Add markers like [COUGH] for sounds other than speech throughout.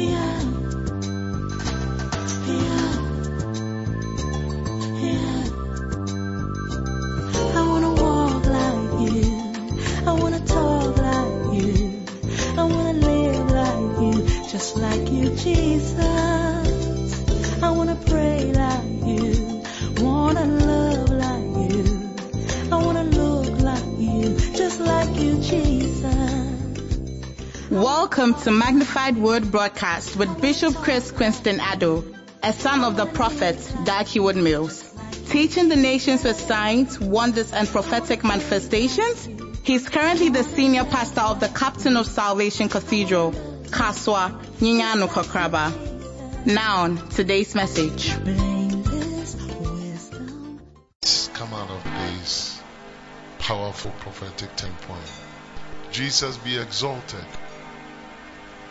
Yeah. Welcome to Magnified Word Broadcast with Bishop Chris Quinston Addo, a son of the prophet Dag Heward Mills. Teaching the nations with signs, wonders, and prophetic manifestations, he's currently the senior pastor of the Captain of Salvation Cathedral, Kaswa Nyinyano Kokraba. Now, today's message. Come out of this powerful prophetic 10 point. Jesus be exalted.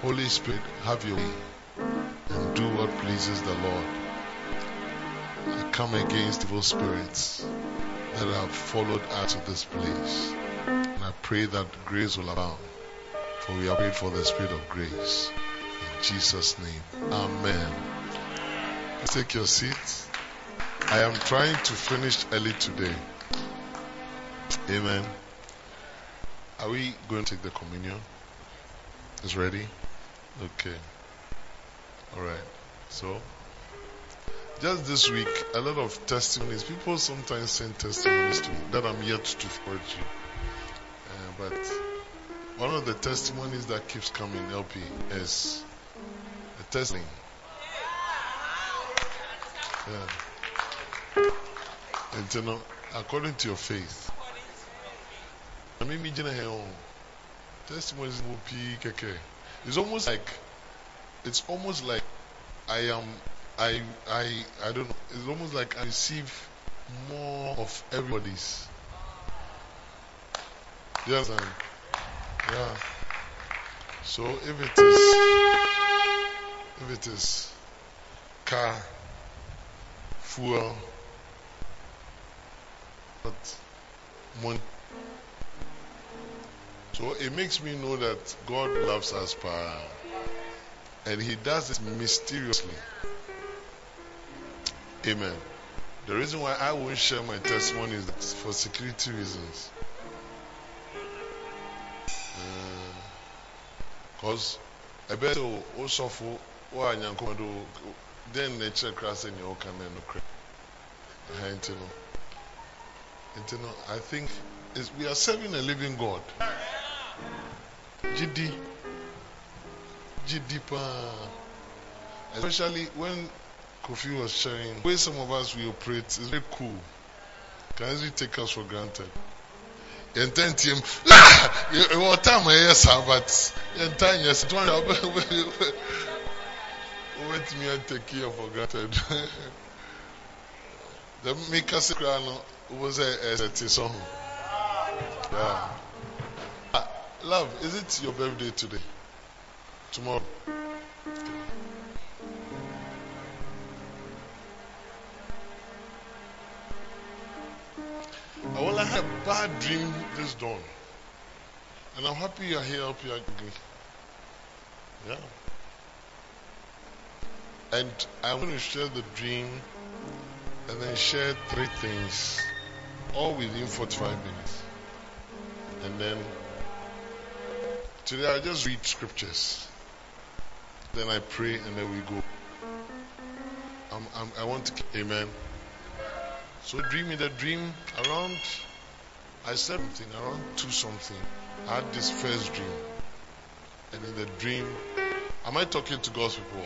Holy Spirit, have your way and do what pleases the Lord. I come against evil spirits that have followed us to this place. And I pray that grace will abound. For we are prayed for the spirit of grace. In Jesus' name. Amen. Take your seats. I am trying to finish early today. Amen. Are we going to take the communion? Is ready? Okay. All right. So, just this week, a lot of testimonies. People sometimes send testimonies to me that I'm yet to forward you. Uh, but one of the testimonies that keeps coming, LP, is a testimony. Yeah. And you know, according to your faith, I mean, me hell. Testimonies will be keke. It's almost like, it's almost like I am, I, I, I don't know. It's almost like I receive more of everybody's. Understand? Yeah. So if it is, if it is car, fuel, but money. So it makes me know that God loves us, pa, and He does it mysteriously. Amen. The reason why I won't share my testimony is for security reasons. Uh, because I bet also for why Yankodo then nature cross in your can and you uh-huh, know, I think we are serving a living God. GD. GD pa. Especially when Kofi was sharing, the way some of us we operate is very cool. Can easily take us for granted. Yɛntɛn tie mu wɔ time a ɛyɛ saa but yɛntɛn yɛ sɛ tuwan wobɛtumi atake yɛ for granted the meka se koraa no wobɛ sɛ ɛsɛ te sɛ ho yeah. Love is it your birthday today tomorrow I well, I had a bad dream this dawn. And I'm happy you're here, you agree. Yeah. And I'm going to share the dream and then share three things, all within 45 minutes. And then today I just read scriptures. Then I pray and then we go. I'm, I'm, I want to, amen. So dreaming the dream around, I said something around two something. I had this first dream. And in the dream, am I talking to God's people?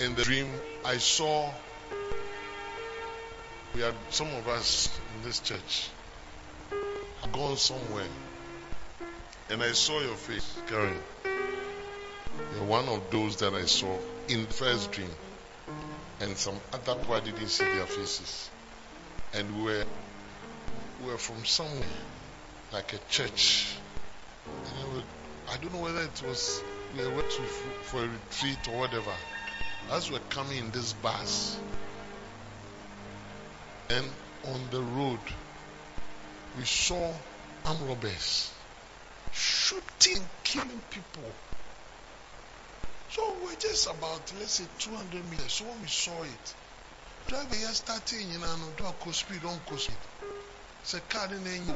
In the dream, I saw we had some of us in this church gone somewhere. And I saw your face, Karen. You're one of those that I saw in the first dream and some other people I didn't see their faces. And we were, we were from somewhere, like a church. And we were, I don't know whether it was we were to, for a retreat or whatever. As we were coming in this bus, and on the road, we saw armed robbers shooting, killing people. So we're just about, let's say, 200 meters. So when we saw it, driver here starting, you know, don't go speed, don't go speed. It's a car in you.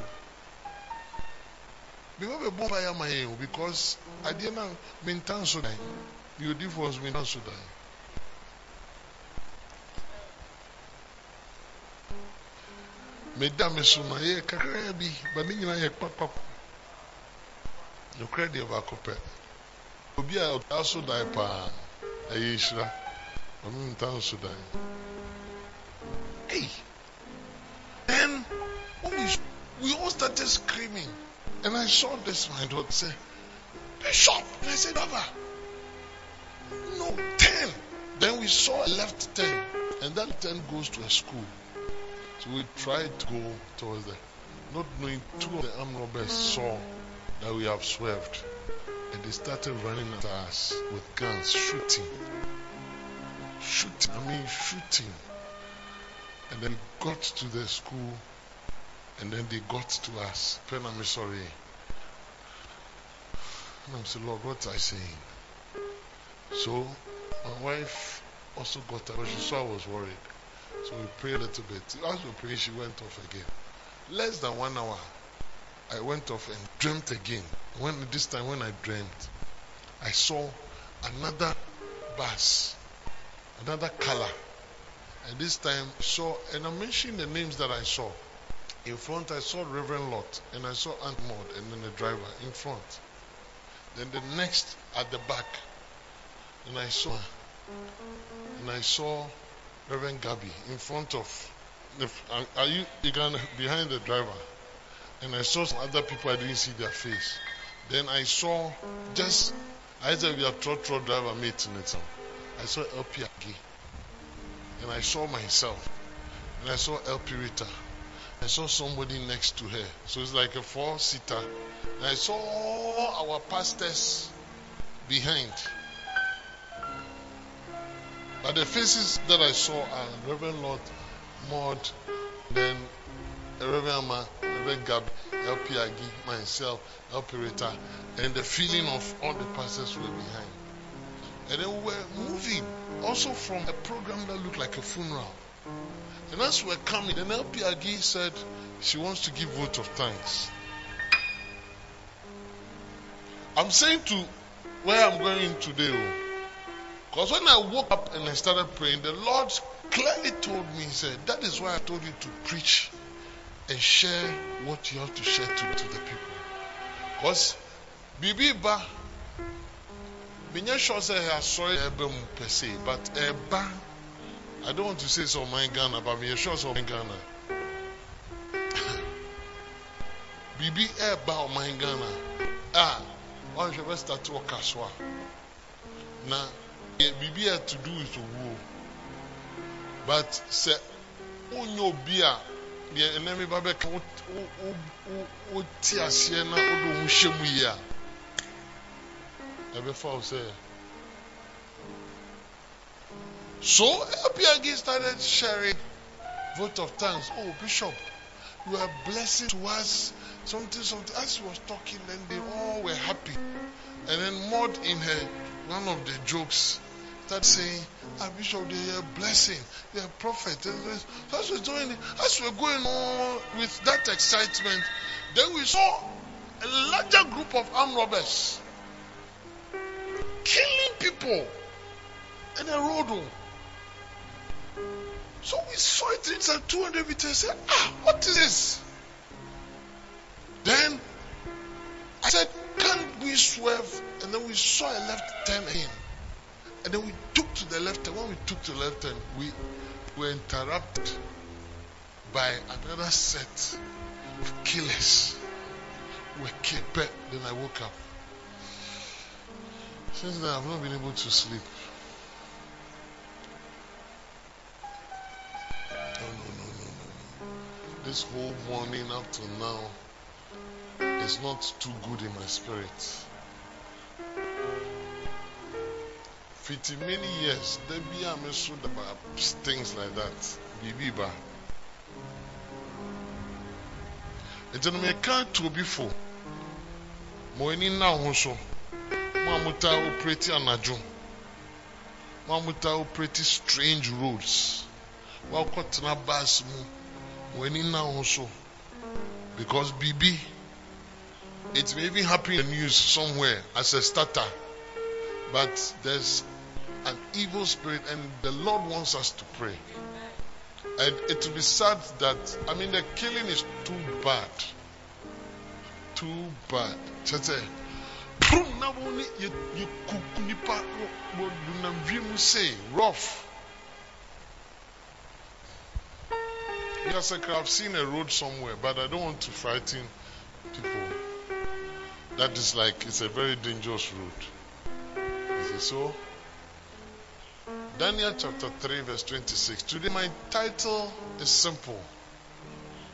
Because we bought by my because I didn't maintain so that you difference maintain so that. meda me so na yɛ kakra bi ba ne nyinaa yɛ kpakpako nokorɛ deɛ baako pɛ. Obi a ɔtaa so dan paa ɛyɛ nhyira ɔme nta so dan. Hey! Then we, we all started screaming and I saw this my daughter say Bishop! And I said Baba! No ten. Then we saw a left ten. And that ten goes to a school. So we tried to go towards there, not knowing two of the armed robbers saw that we have swerved. And they started running at us with guns, shooting. Shooting, I mean shooting. And then got to the school and then they got to us. Pen I'm sorry. And I'm saying, Lord, what I saying? So my wife also got up, but she saw I was worried. So we prayed a little bit. As we prayed, she went off again. Less than one hour, I went off and dreamt again. When this time when I dreamt, I saw another bus, another color. And this time I saw, and I mentioned the names that I saw. In front, I saw Reverend Lot, and I saw Aunt Maud, and then the driver in front. Then the next at the back, and I saw, and I saw Reverend Gabby in front of, the, are you, you behind the driver. And I saw some other people, I didn't see their face. Then I saw just, I said we have trot trot driver in it. I saw LP Agi. And I saw myself. And I saw LP Rita. I saw somebody next to her. So it's like a four seater. And I saw all our pastors behind. But the faces that I saw are Reverend Lord Maud, then Reverend Amma, Reverend Gab, LP Agi, myself, LP Rita, and the feeling of all the pastors were behind. And then we were moving also from a program that looked like a funeral. And as we were coming, then LP Agi said she wants to give vote of thanks. I'm saying to where I'm going today. Oh, because when I woke up and I started praying, the Lord clearly told me, He said, That is why I told you to preach and share what you have to share to, to the people. Because Bibi Ba, sure say I saw it per se, but Eba, I don't want to say so my Ghana, but Minya sure my Ghana. [LAUGHS] Bibi Eba or my Ghana. Ah, one should start to work as well. Now, biribi a to do with owuo but sɛ wonyɛ obi a deɛ ɛnɛ mi ba wote aseɛ na mu sɛ so started sharing vote of thanks. Oh bishop you are blessing to us something something. As he was talking then they all were happy. And then Maud in her one of the jokes started saying, ah, Bishop, they are blessing, they prophet. As we're doing, as we're going on with that excitement, then we saw a larger group of armed robbers killing people in a road. So we saw it inside 200 meters. Said, ah, what is this? Then I said, can't we swerve? And then we saw a left turn in. And then we took to the left, and when we took to the left, and we were interrupted by another set of killers. We were killed. Then I woke up. Since then, I've not been able to sleep. No, no, no, no, no. This whole morning up to now is not too good in my spirit. Fifty many years there be a me about things like that. Bibi ba. Nti no meka to obi fo mo ani na ho so mo a mota operate anadwo wɔn a wɔta pretty strange roads. Wɔakɔtena bus mu. Wɔn ani na ho so because biribi it may even happen in the news somewhere as a starter but there's an evil spirit and the lord wants us to pray and it will be sad that i mean the killing is too bad too bad rough. Yes, I have seen a road somewhere, but I don't want to frighten people. That is like it's a very dangerous road. So? Daniel chapter 3, verse 26. Today, my title is simple.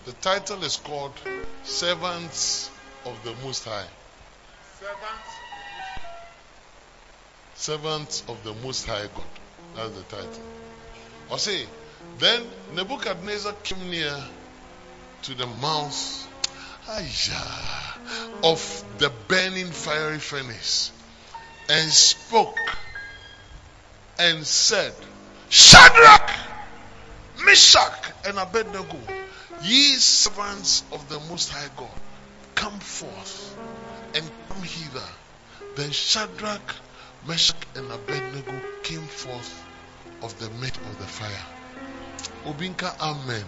The title is called Servants of the Most High. Servants of the Most High God. That's the title. Or say, then Nebuchadnezzar came near to the mouth of the burning fiery furnace and spoke and said, Shadrach, Meshach, and Abednego, ye servants of the Most High God, come forth and come hither. Then Shadrach, Meshach, and Abednego came forth of the midst of the fire. Obinka, Amen.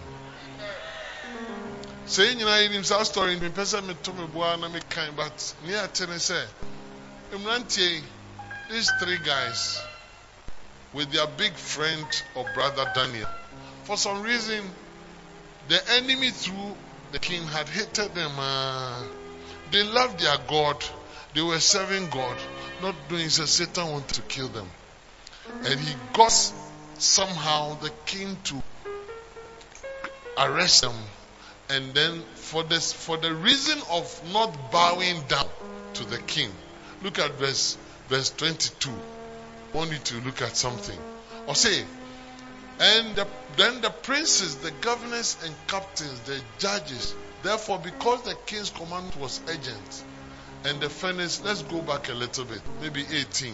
You know, in our story, in person, me to me, kind, but near Tennessee, Imrantie, these three guys, with their big friend or brother Daniel, for some reason, the enemy through the king had hated them. Uh, they loved their God. They were serving God, not doing so. Satan wanted to kill them. And he got somehow the king to arrest them. And then for this for the reason of not bowing down to the king. Look at verse verse 22. I want you to look at something. Or say, and the, then the princes, the governors and captains, the judges, therefore, because the king's command was urgent, and the furnace, let's go back a little bit, maybe 18.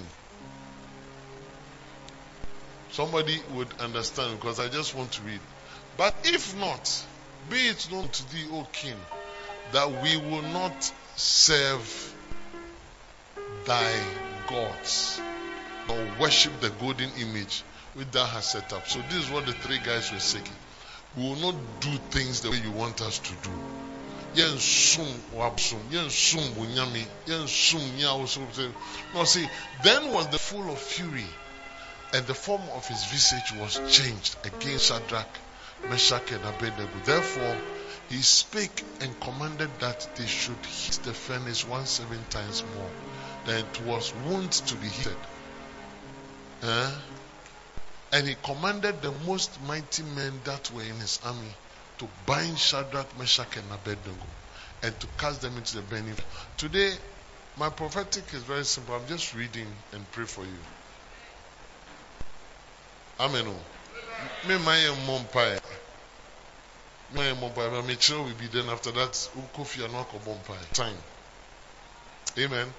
Somebody would understand because I just want to read. But if not, be it known to thee, O king, that we will not serve thy gods or worship the golden image which thou hast set up. So this is what the three guys were saying. We will not do things the way you want us to do. Yensum wabsum, bunyami, see, then was the full of fury, and the form of his visage was changed against Shadrach, Meshach, and Abednego. Therefore, he spake and commanded that they should heat the furnace one seven times more than it was wont to be healed. Eh? And he commanded the most mighty men that were in his army to bind Shadrach, Meshach, and Abednego and to cast them into the burning. Today, my prophetic is very simple. I'm just reading and pray for you. Amen. Me my. My mumpire. My mature will be then after that. Time. Amen.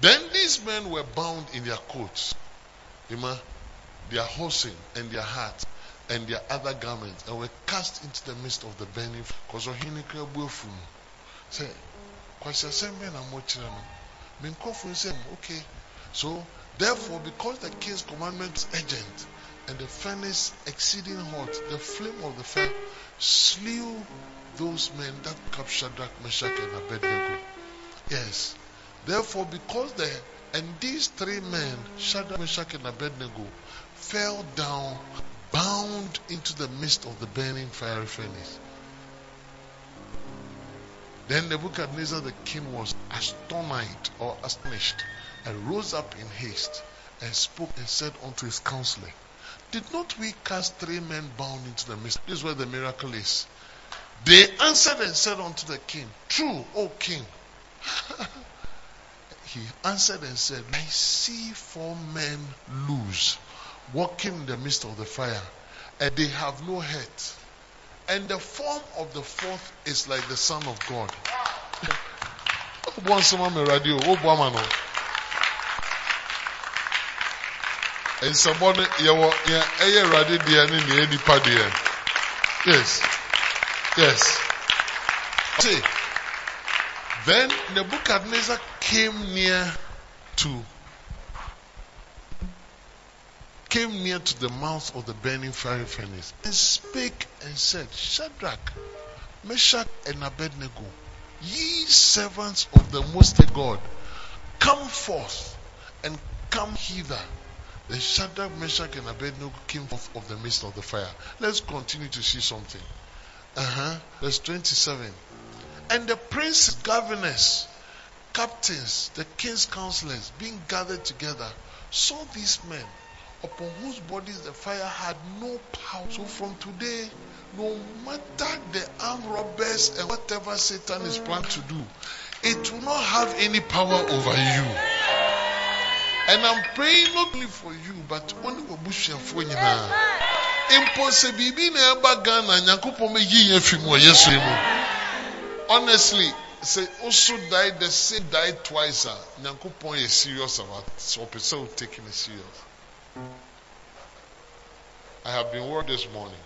Then these men were bound in their coats, Amen. their horsing and their hats and their other garments, and were cast into the midst of the burning. Because of him, say, kwasi mokyerɛ no menkɔfo okay so therefore because the king's commandment is urgent and the furnace exceeding hot the flame of the fire slew those men that captured Shadrach, Meshach, and Abednego. Yes. Therefore, because the and these three men, Shadrach, Meshach, and Abednego, fell down, bound into the midst of the burning fiery furnace. Then Nebuchadnezzar the king was astonished or astonished and rose up in haste and spoke and said unto his counselor, Did not we cast three men bound into the midst? This is where the miracle is. They answered and said unto the king, True, O king. [LAUGHS] he answered and said, I see four men loose, walking in the midst of the fire, and they have no head. And the form of the fourth is like the Son of God. yes yes see then nebuchadnezzar came near to came near to the mouth of the burning fiery furnace and spake and said shadrach meshach and abednego ye servants of the most high god come forth and come hither then Shadrach, Meshach, and Abednego came forth of the midst of the fire. Let's continue to see something. Uh huh. Verse 27. And the princes, governors, captains, the king's counselors, being gathered together, saw these men upon whose bodies the fire had no power. So from today, no matter the armed robbers and whatever Satan is planning to do, it will not have any power over you. And I'm praying not only for you, but only for Bushiafoɔ nyinaa. Mpo sɛ biribi na ɛba Ghana, Nyankopɔn bɛyi yɛn fi mu Yesu mu. Honestly, sɛ also die the same die twice a, Nyankopɔn yɛ serious about ɔpɛ sɛ taking it serious. I have been worried this morning.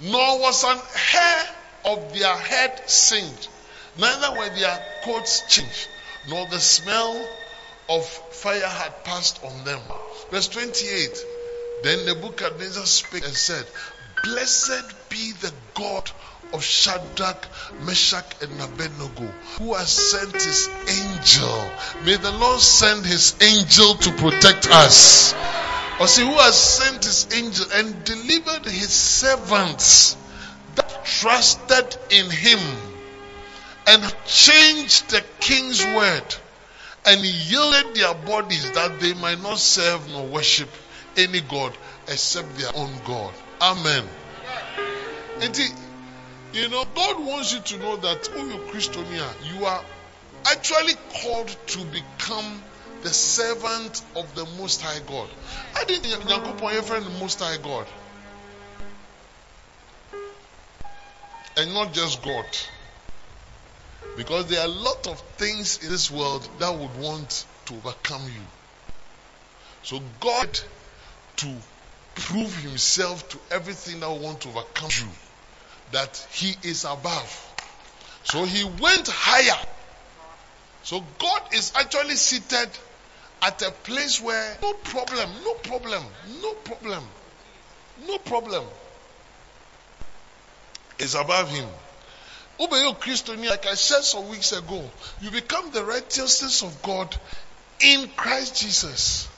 Nor was an hair of their head singed, neither were their coats changed nor the smell of fire had passed on them. Verse 28 Then Nebuchadnezzar spake and said, Blessed be the God of Shadrach, Meshach, and Abednego, who has sent his angel. May the Lord send his angel to protect us. Or see, who has sent his angel and delivered his servants that trusted in him and changed the king's word and he yielded their bodies that they might not serve nor worship any God except their own God. Amen. And you know, God wants you to know that, oh, you Christonia, you are actually called to become the servant of the Most High God. I didn't Yankopon your friend the Most High God. And not just God. Because there are a lot of things in this world that would want to overcome you. So God to prove himself to everything that want to overcome you that he is above. So he went higher. So God is actually seated at a place where no problem, no problem, no problem, no problem is above him. Ubeyo Christian, like I said some weeks ago, you become the righteousness of God in Christ Jesus.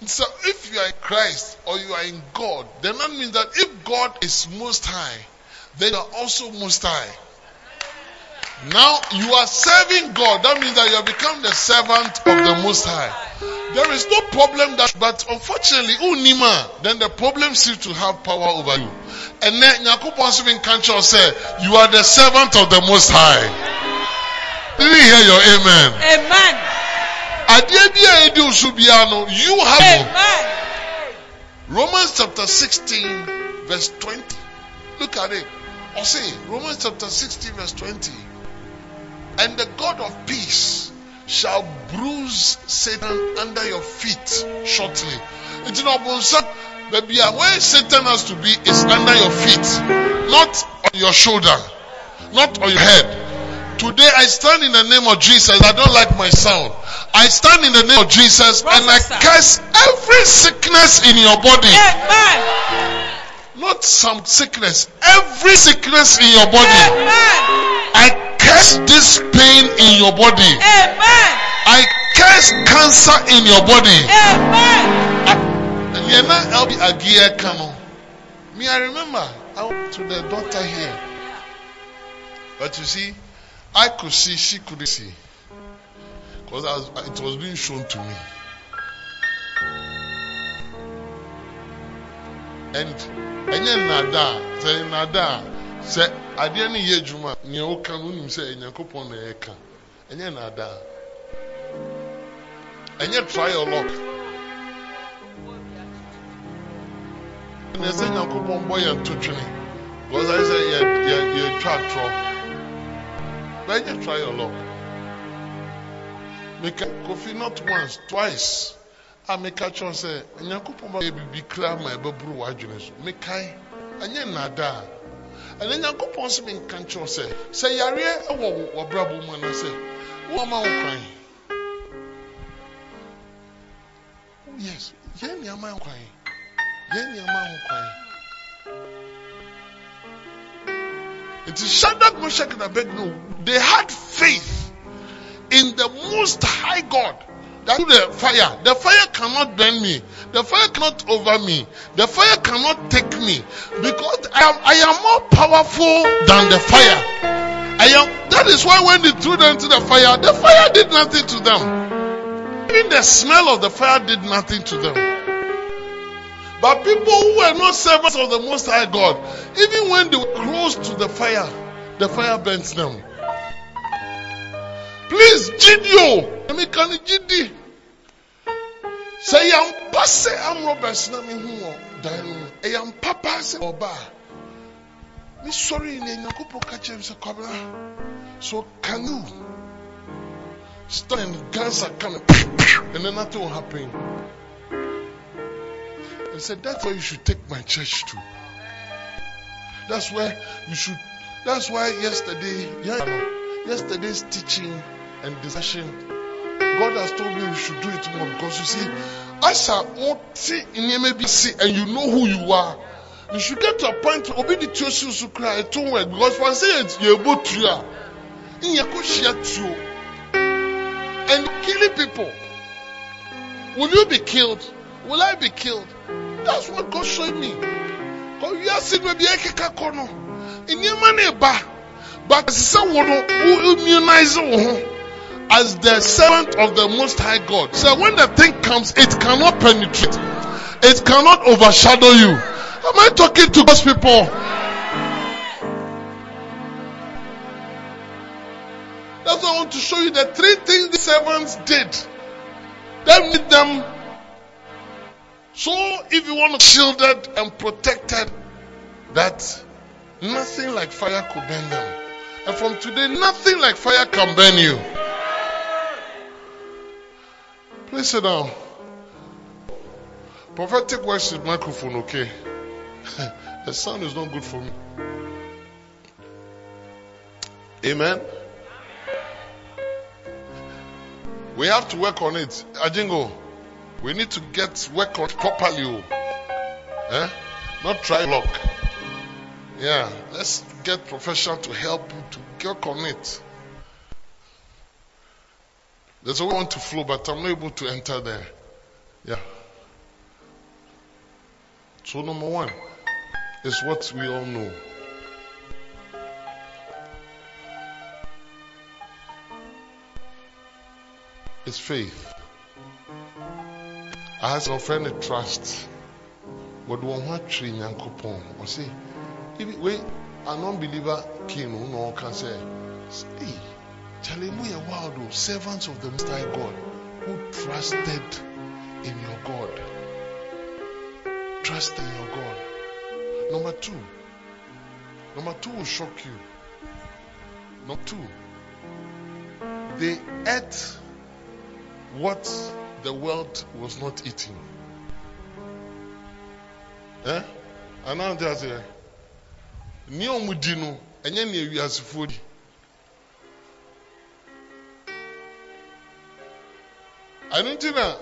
And so if you are in Christ or you are in God, then that means that if God is most high, then you are also most high. Now you are serving God. That means that you have become the servant of the Most High. There is no problem that, but unfortunately, unima, then the problem seems to have power over you. And then Nyakupon Sivin Kancho say, you are the servant of the Most High. Did you hear your amen? Amen. You have Amen. Romans chapter 16, verse 20. Look at it. Or say, Romans chapter 16, verse 20. And the God of peace shall bruise Satan under your feet shortly. It's not baby, where Satan has to be is under your feet, not on your shoulder, not on your head. Today I stand in the name of Jesus. I don't like my sound. I stand in the name of Jesus and I curse every sickness in your body. Amen. Not some sickness, every sickness in your body. Amen. I curse this pain in your body. Amen. I curse cancer in your body. Amen. And you're not helping a gear come on. Me, I remember I went to the doctor here. But you see, I could see, she couldn't see. Because it was being shown to me. And ɛnyɛ nnada a sɛ nnada a sɛ adeɛ no yɛ adwuma nea woka no wonim sɛ nyankopɔn na ɛka ɛnyɛ nnada a ɛnyɛ trial lock. Na ɛsɛ nyankopɔn bɔ yɛn to twene. Because ayɛ sɛ yɛtwa atorɔ bɛnyɛ trial lock. Meka kofi not once twice. A meka kyerɛ sɛ nyankopɔn ba yɛ biribi kra ma ɛbɛboro w'adwene so. Mekae. Ɛnyɛ nnada a ɛnɛ nyankopɔn sɛ menka nkyerɛ sɛ sɛ yareɛ ɛwɔ w'abrabɔ mu ana sɛ woama wo kwan. Oh, yes yɛn nneɛma ho kwan. Yɛn nneɛma ho kwan. Nti shadrach meshach and abednego. They had faith in the most high god through the fire. The fire cannot burn me. The fire cannot over me. The fire cannot take me. Because i am, I am more powerful than the fire. I am that is why when they threw them into the fire the fire did nothing to them. Even the smell of the fire did nothing to them. But people who were not servants of the Most High God, even when they were close to the fire, the fire burns them. Please, Gidio, let me can Gidi. Say, I'm passe, I'm Robert, na me who dan. I am papa se oba. Me sorry, ne nyakopo ka chem se kwabra. So can you stand and guns are coming, and then nothing will happen. I said, that's where you should take my church to. That's where you should. That's why yesterday, yeah, yesterday's teaching and discussion, God has told me you should do it more because you see, as I see in see and you know who you are, you should get to a point where obi the two to cry won't work because for say it's you're about to in your and killing people. Will you be killed? Will I be killed? That's what God showed me. Because we are sitting with the Kono. In your money. But someone who immunize you as the servant of the Most High God. So when the thing comes, it cannot penetrate. It cannot overshadow you. Am I talking to God's people? That's why I want to show you the three things the servants did. That made them so if you want to shielded and protected, that nothing like fire could burn them. And from today, nothing like fire can burn you. Please sit down. Prophetic words with microphone, okay? [LAUGHS] the sound is not good for me. Amen. We have to work on it. Ajingo. We need to get work on properly. oh. Eh? Not try luck. Yeah, let's get professional to help you to work on it. There's a way I want to flow, but I'm not able to enter there. Yeah. So number one is what we all know. It's faith. as ɔfrɛ no trust wɔde wɔn ho atwere nyankopɔn ɔse ibi wei an unbeliever king no na ɔka sɛ hey mu yɛ servants of the most high god who trusted in your god trust in your god number two number two will shock you number two they ate what the world was not eating. Eh? Anaa nti ase ní ɔmo di no ní ewiasefoɔ di. Ɛno nti na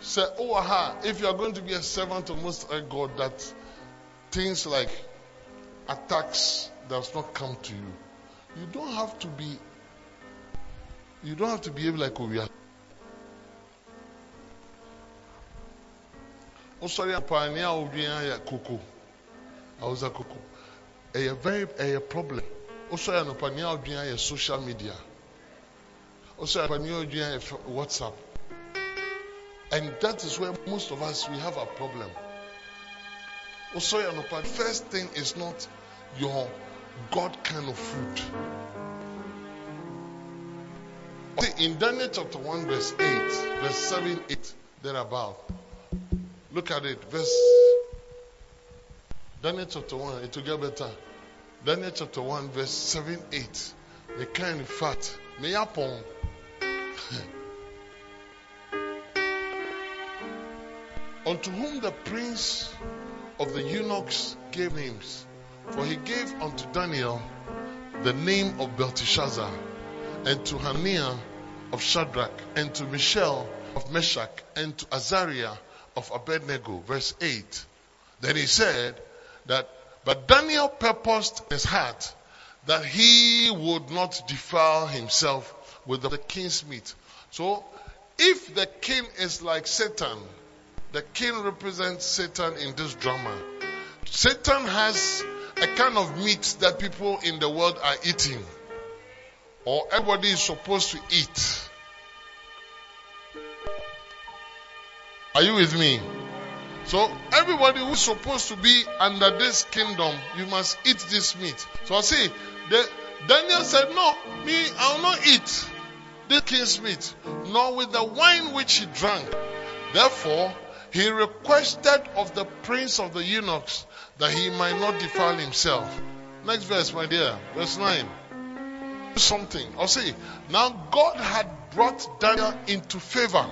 sɛ ɔwɔ ha if you are going to be a servant of most high God that things like attacks does not come to you. You don't have to be you don't have to behave like Owiase. Oh, wosɔre apaani a wodwen ayɛ koko awusa koko ɛyɛ very ɛyɛ problem oh, wosɔre apaani a wodwen ayɛ social media apaani a f- whatsapp and that is where most of us we have a problem Also, anɔpa first thing is not your god kind of food in daniel chapter 1 verse 8 verse 7 8 thereabout Look at it. Verse Daniel chapter 1. It will get better. Daniel chapter 1, verse 7, 8. The kind of fat. Me yapon. Unto whom the prince of the eunuchs gave names, for he gave unto Daniel the name of Belteshazzar, and to Hananiah of Shadrach, and to Mishael of Meshach, and to Azariah of Abednego. Verse 8. Then he said that, but Daniel purposed in his heart that he would not defile himself with the king's meat. So, if the king is like Satan, the king represents Satan in this drama. Satan has a kind of meat that people in the world are eating, or everybody is supposed to eat. Are you with me? So everybody who's supposed to be under this kingdom, you must eat this meat. So I see, the, Daniel said, No, me, I will not eat this king's meat, nor with the wine which he drank. Therefore, he requested of the prince of the eunuchs that he might not defile himself. Next verse, my dear, verse 9. Something. I'll see. Now God had brought Daniel into favor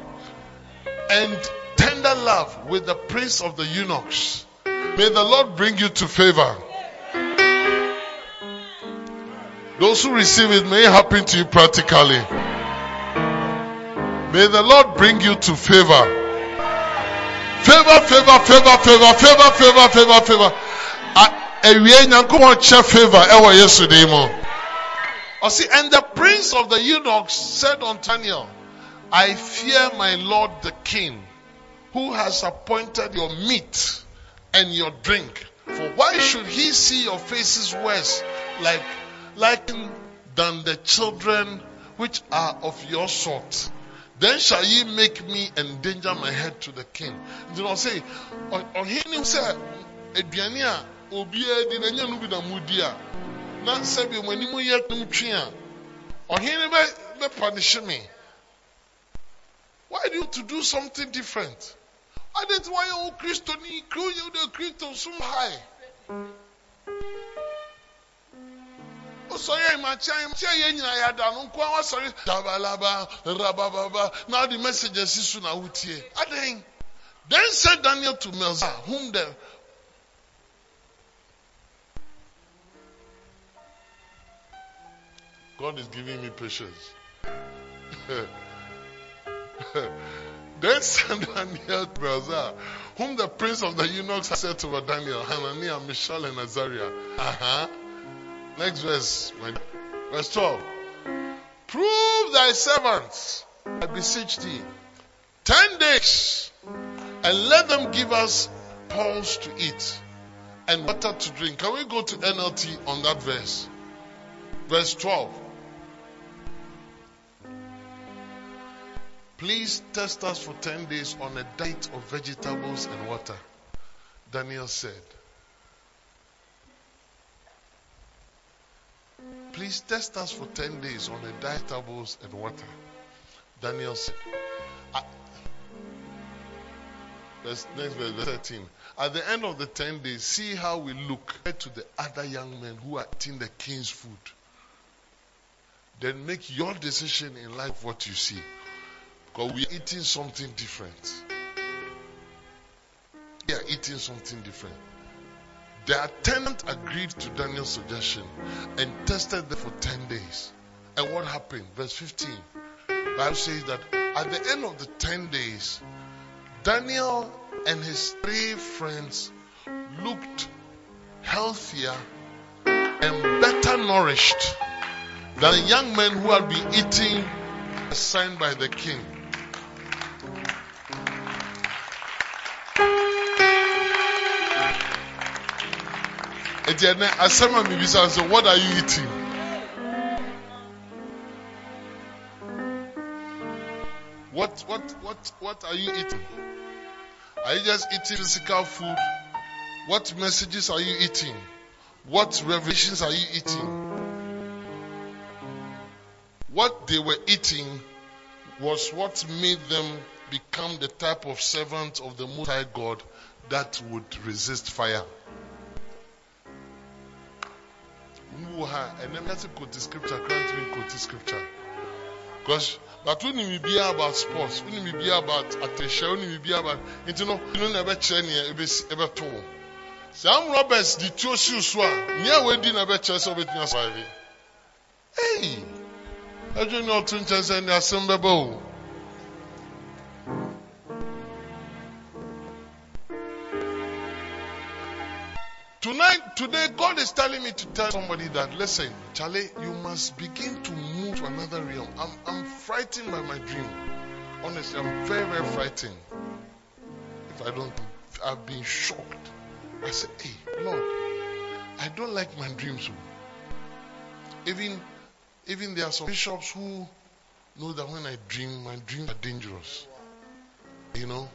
and tender love with the prince of the eunuchs. May the Lord bring you to favor. Those who receive it may happen to you practically. May the Lord bring you to favor. Favor, favor, favor, favor, favor, favor, favor, favor. Ewie nyankopɔn kyɛ favor ɛwɔ Yesu din mu. Ɔsi, and the prince of the eunuchs said unto Daniel, I fear my lord the king, who has appointed your meat and your drink. For why should he see your faces worse, like like than the children which are of your sort? Then shall ye make me endanger my head to the king. Do not say, ɔhene sɛ aduane a obiara di na nya no bi na mudi a na sɛbi mo anim yɛ tum twe a ɔhene bɛ bɛ punish me. Why do you to do something different? Why didn't why you Christo ni you the Christo so high? Osọyẹ ìmàkyẹ́ ìmàkyẹ́ yẹn nyina àwọn sọ̀rọ̀ dabalaba. Then said Daniel to Melzar, whom the God is giving me patience. [LAUGHS] then said Daniel to Melzar, whom the prince of the eunuchs said to Daniel, Hananiah, Mishael, and Azariah. Uh-huh. Next verse, verse 12. Prove thy servants, I beseech thee, ten days, and let them give us pulse to eat and water to drink. Can we go to NLT on that verse? Verse 12. Please test us for 10 days on a diet of vegetables and water. Daniel said. Please test us for 10 days on the of and water. Daniel said. Ah. Verse, next verse, verse 13. At the end of the 10 days, see how we look compared to the other young men who are eating the king's food. Then make your decision in life what you see. Because we are eating something different. We are eating something different. The attendant agreed to Daniel's suggestion and tested them for 10 days. And what happened? Verse 15. Bible says that at the end of the 10 days, Daniel and his three friends looked healthier and better nourished than the young men who had been eating assigned by the king. Etienne, asema mibisa so what are you eating? What what what what are you eating? Are you just eating physical food? What messages are you eating? What revelations are you eating? What they were eating was what made them become the type of servant of the Most High God that would resist fire. Who ha- and then that's a quote scripture, can't even quote scripture. Because but when you be about sports, when you be about attention, when you be about you know, you know never change ever to. Sam Roberts the two shoes one near wedding never chance of it in surviving. Hey, I don't know to chance and assemble. Tonight, today, God is telling me to tell somebody that, listen, Charlie, you must begin to move to another realm. I'm, I'm frightened by my dream. Honestly, I'm very, very frightened. If I don't, I've been shocked. I said, hey, Lord, I don't like my dreams. oh. Even, even there are some bishops who know that when I dream, my dreams are dangerous. You know?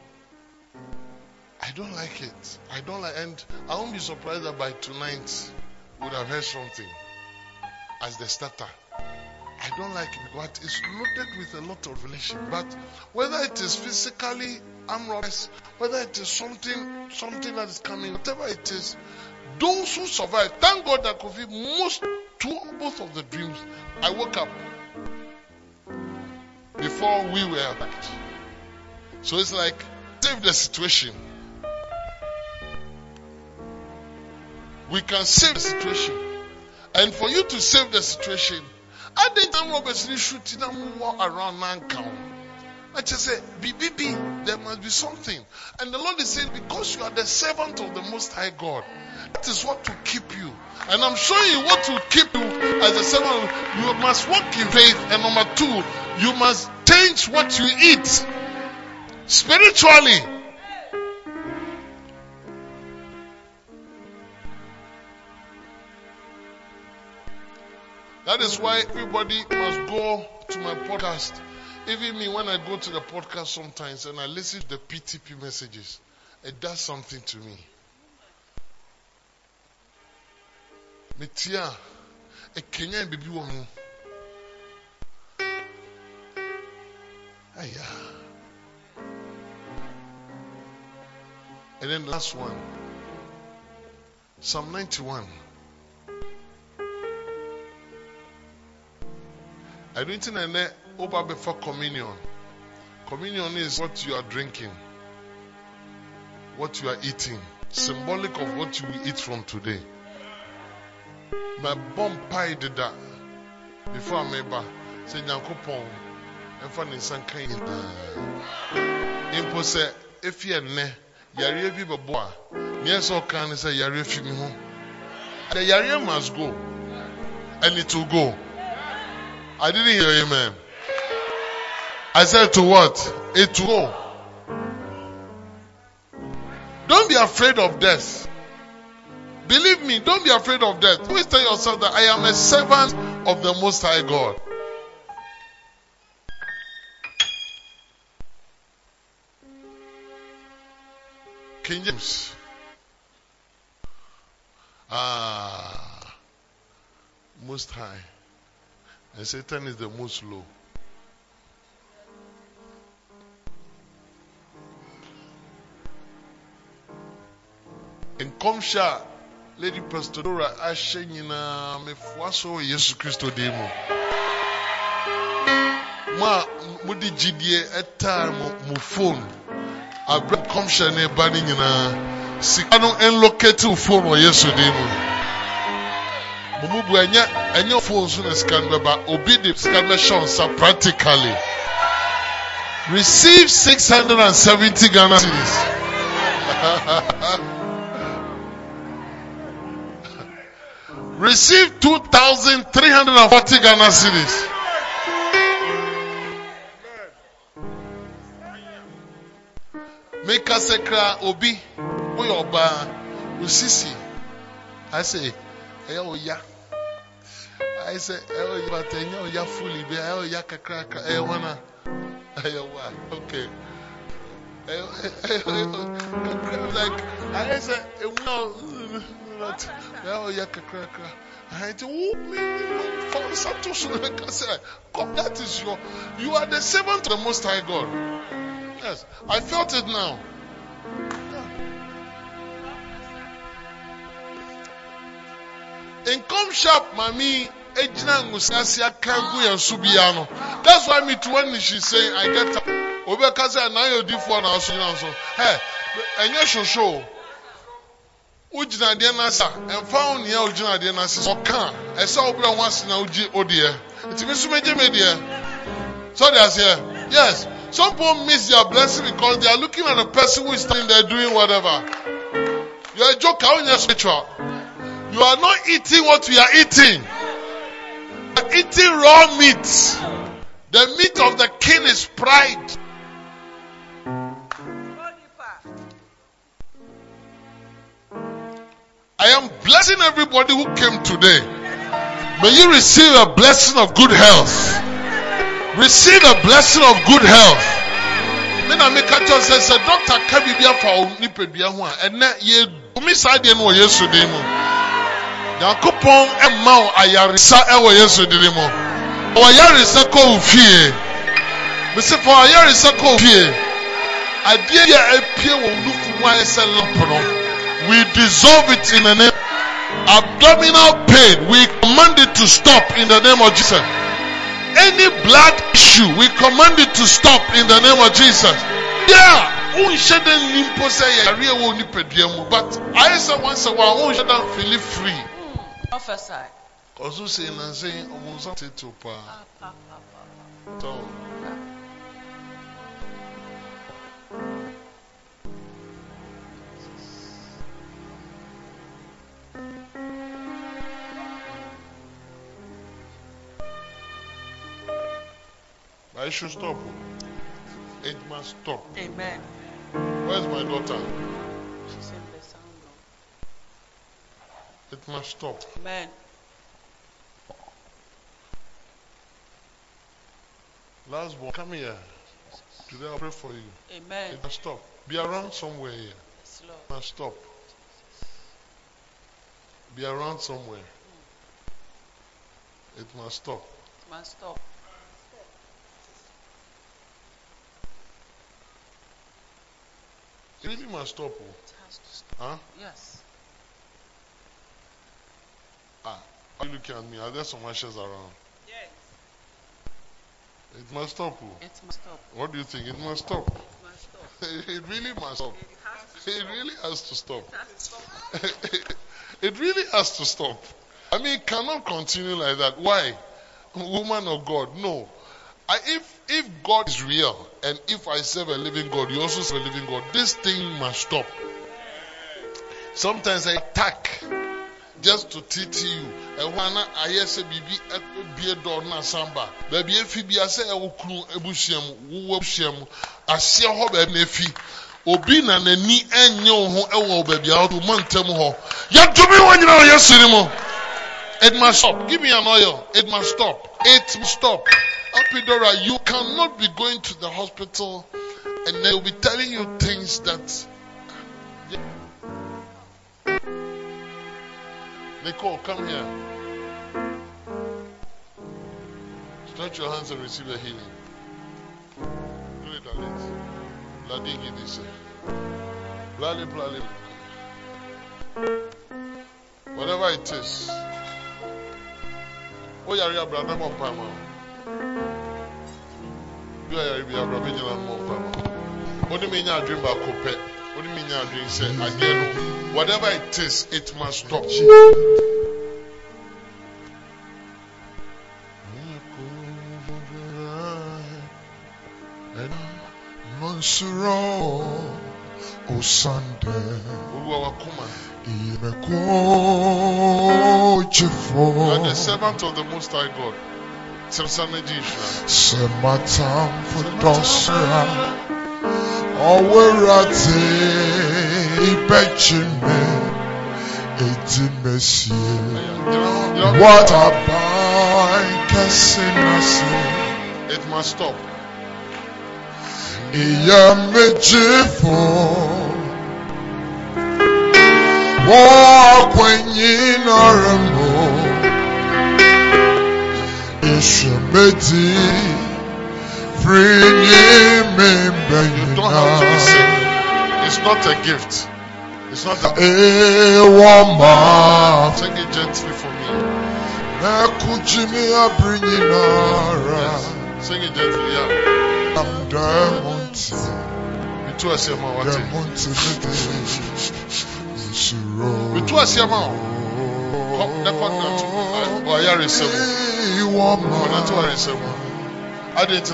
I don't like it. I don't like, and I won't be surprised that by tonight we would have heard something as the starter. I don't like it but it's loaded with a lot of relation. But whether it is physically arm robbers, whether it is something, something that is coming, whatever it is, those who survive, thank God that Kofi, most, two, both of the dreams, I woke up before we were attacked. So it's like save the situation. We can save the situation. And for you to save the situation, I didn't know Roberts shooting them around Nankau. I just said, BBB, there must be something. And the Lord is saying, because you are the servant of the Most High God, that is what will keep you. And I'm showing you what will keep you as a servant. You must walk in faith. And number two, you must change what you eat spiritually. That is why everybody must go to my podcast. Even me, when I go to the podcast sometimes and I listen to the PTP messages, it does something to me. Metia, a Kenyan baby woman. Aya. Ah. And then the last one, Psalm 91. I don't think I over before communion. Communion is what you are drinking, what you are eating, symbolic of what you will eat from today. My pie did that before back. Say, Nyankopon, ɛmfa ne nsa nka nyinaa mpo sɛ efi ɛnnɛ yareɛ bi bɛbɔ a neɛ sɛ ɔka ne sɛ yareɛ fi mi ho the yareɛ must go and it will go I didn't hear amen. I said to what? It will. Don't be afraid of death. Believe me, don't be afraid of death. Always tell yourself that I am a servant of the Most High God. King James. Ah, Most High. And Satan is the most low. nkɔmhyɛ a lady pastor dora ahyɛ nyinaa mefoa so wɔ yesu kristo din mu mo a mode gyidie ɛtaa mo mo phone. Abrɛ nkɔmhyɛ ne ba no nyinaa sika no ɛnlocate wo phone wɔ yesu mu mo mu bu ɛnyɛ ɛnyɛ phone so na sika no bɛba obi de sika no bɛhyɛ wo nsa practically receive 670 ghana cedis [LAUGHS] receive 2,340 Ghana cedis. Make us a cry, Obi, we oba, Usisi. I say, oh yeah. I say, eh, oh yeah, but I know ya fully be, eh, oh yeah, crack, eh, wanna, [LAUGHS] eh, what? Okay. Eh, oh, like, I say, no, not, oh yeah, crack. I tell you, from Santos, [LAUGHS] I said, God, that is your, you are the servant of the Most High God. Yes, I felt it now. In come sharp, mommy, egyina ngusiase aka gu yɛn so biara no. That's why me too when she say i get up. Obi ka sɛ na yɛ odiifoɔ na aso gyina so. Ɛ ɛnyɛ soso o wogyina adeɛ no ase a ɛmfa wo nea wogyina adeɛ no ase ɔka ɛsɛ brɛ ho ase na wogye odeɛ nti me nso megye me deɛ so de aseɛ yes. Some people miss their blessing because they are looking at the person who is standing there doing whatever. You are a joker wonyɛ spiritual? You are not eating what we are eating. you eating raw meat the meat of the king is pride I am blessing everybody who came today. May you receive a blessing of good health. Receive a blessing of good health. Ho a no yesu nyankopɔn ɛma wo ayaresa ɛwɔ yesu din mu. Ɔwɔ yaresa kɔ wo fie. Ayaresa kɔ wo fie. Adeɛ yɛ apie wɔ nufu mu ayɛ sɛ lamp no we dissolve it in the name. Abdominal pain we command it to stop in the name of jesus. Any blood issue we command it to stop in the name of jesus. Yeah wonhyɛ da nni mpo sɛ wɔ nipadua mu but ayɛ sɛ once a wonhyɛ da feel free Prophesy. ɔso sei nanse ɔmo nsa tetew paa tɔ I should stop. It must stop. Amen. Where's my daughter? It must stop. Amen. Last one, come here. Today I'll pray for you. Amen. It must stop. Be around somewhere here. Yes, Lord. It must stop. Be around somewhere. It must stop. It must stop. It really must stop. oh. It has to stop. Huh? Yes. Ah, are you looking at me? Are there some ashes around? Yes. It must stop. oh. It must stop. What do you think? It must stop. It must stop. [LAUGHS] It really must stop. It has to It really has to stop. It has to stop. [LAUGHS] it really has to stop. I mean, it cannot continue like that. Why? Woman of God, no. I, if if God is real and if I serve a living God, you also serve a living God, this thing must stop. Sometimes I attack just to titi you. And when I hear say bibi be a door na samba. Baby efi bi ase e wokunu ebusiam, wo ebusiam. Asia ho ba na efi. Obi na n'ani enye wo ho ɛwɔ baabi a ɔdo mo ntɛm hɔ. Yɛdome wɔn nyinaa wɔ Yesu ni mu. It must stop. Give me an oil. It must stop. It must stop. Apidora, you cannot be going to the hospital and they'll be telling you things that. Nicole, come here. Stretch your hands and receive a healing. Do it, Alex. Ladigi this. Blali, blali. Whatever it is. Oh, yeah, yeah, brother, more time. You are a brother, time. What do you mean, you dream about Cope? What do you mean, you dream, say, again? Whatever it is, it must stop. You are the servant of the Most High God. Sẹ́sánẹ́jì ìṣúra. Sematam Fudosra Owerate Ibechime Eti Messie What about Kessinase It must stop. Kwenye nọrọ mọ́ Ìṣẹ̀mẹ́tì Fìyè You don't have to be sick. It's not a gift. It's not a máa Take it gently for me. Yes. Sing it gently. Yeah. I'm demonti. Bitu asema wate. Demonti midi. Nsuro. Bitu asema. Kọ nefa natu. Ọ ayare sẹmu. Iwọ Ọ natu ma. ayare sẹmu. Adi nti na ayare. Dabi. Ekujimi abrinyinara. Adi nti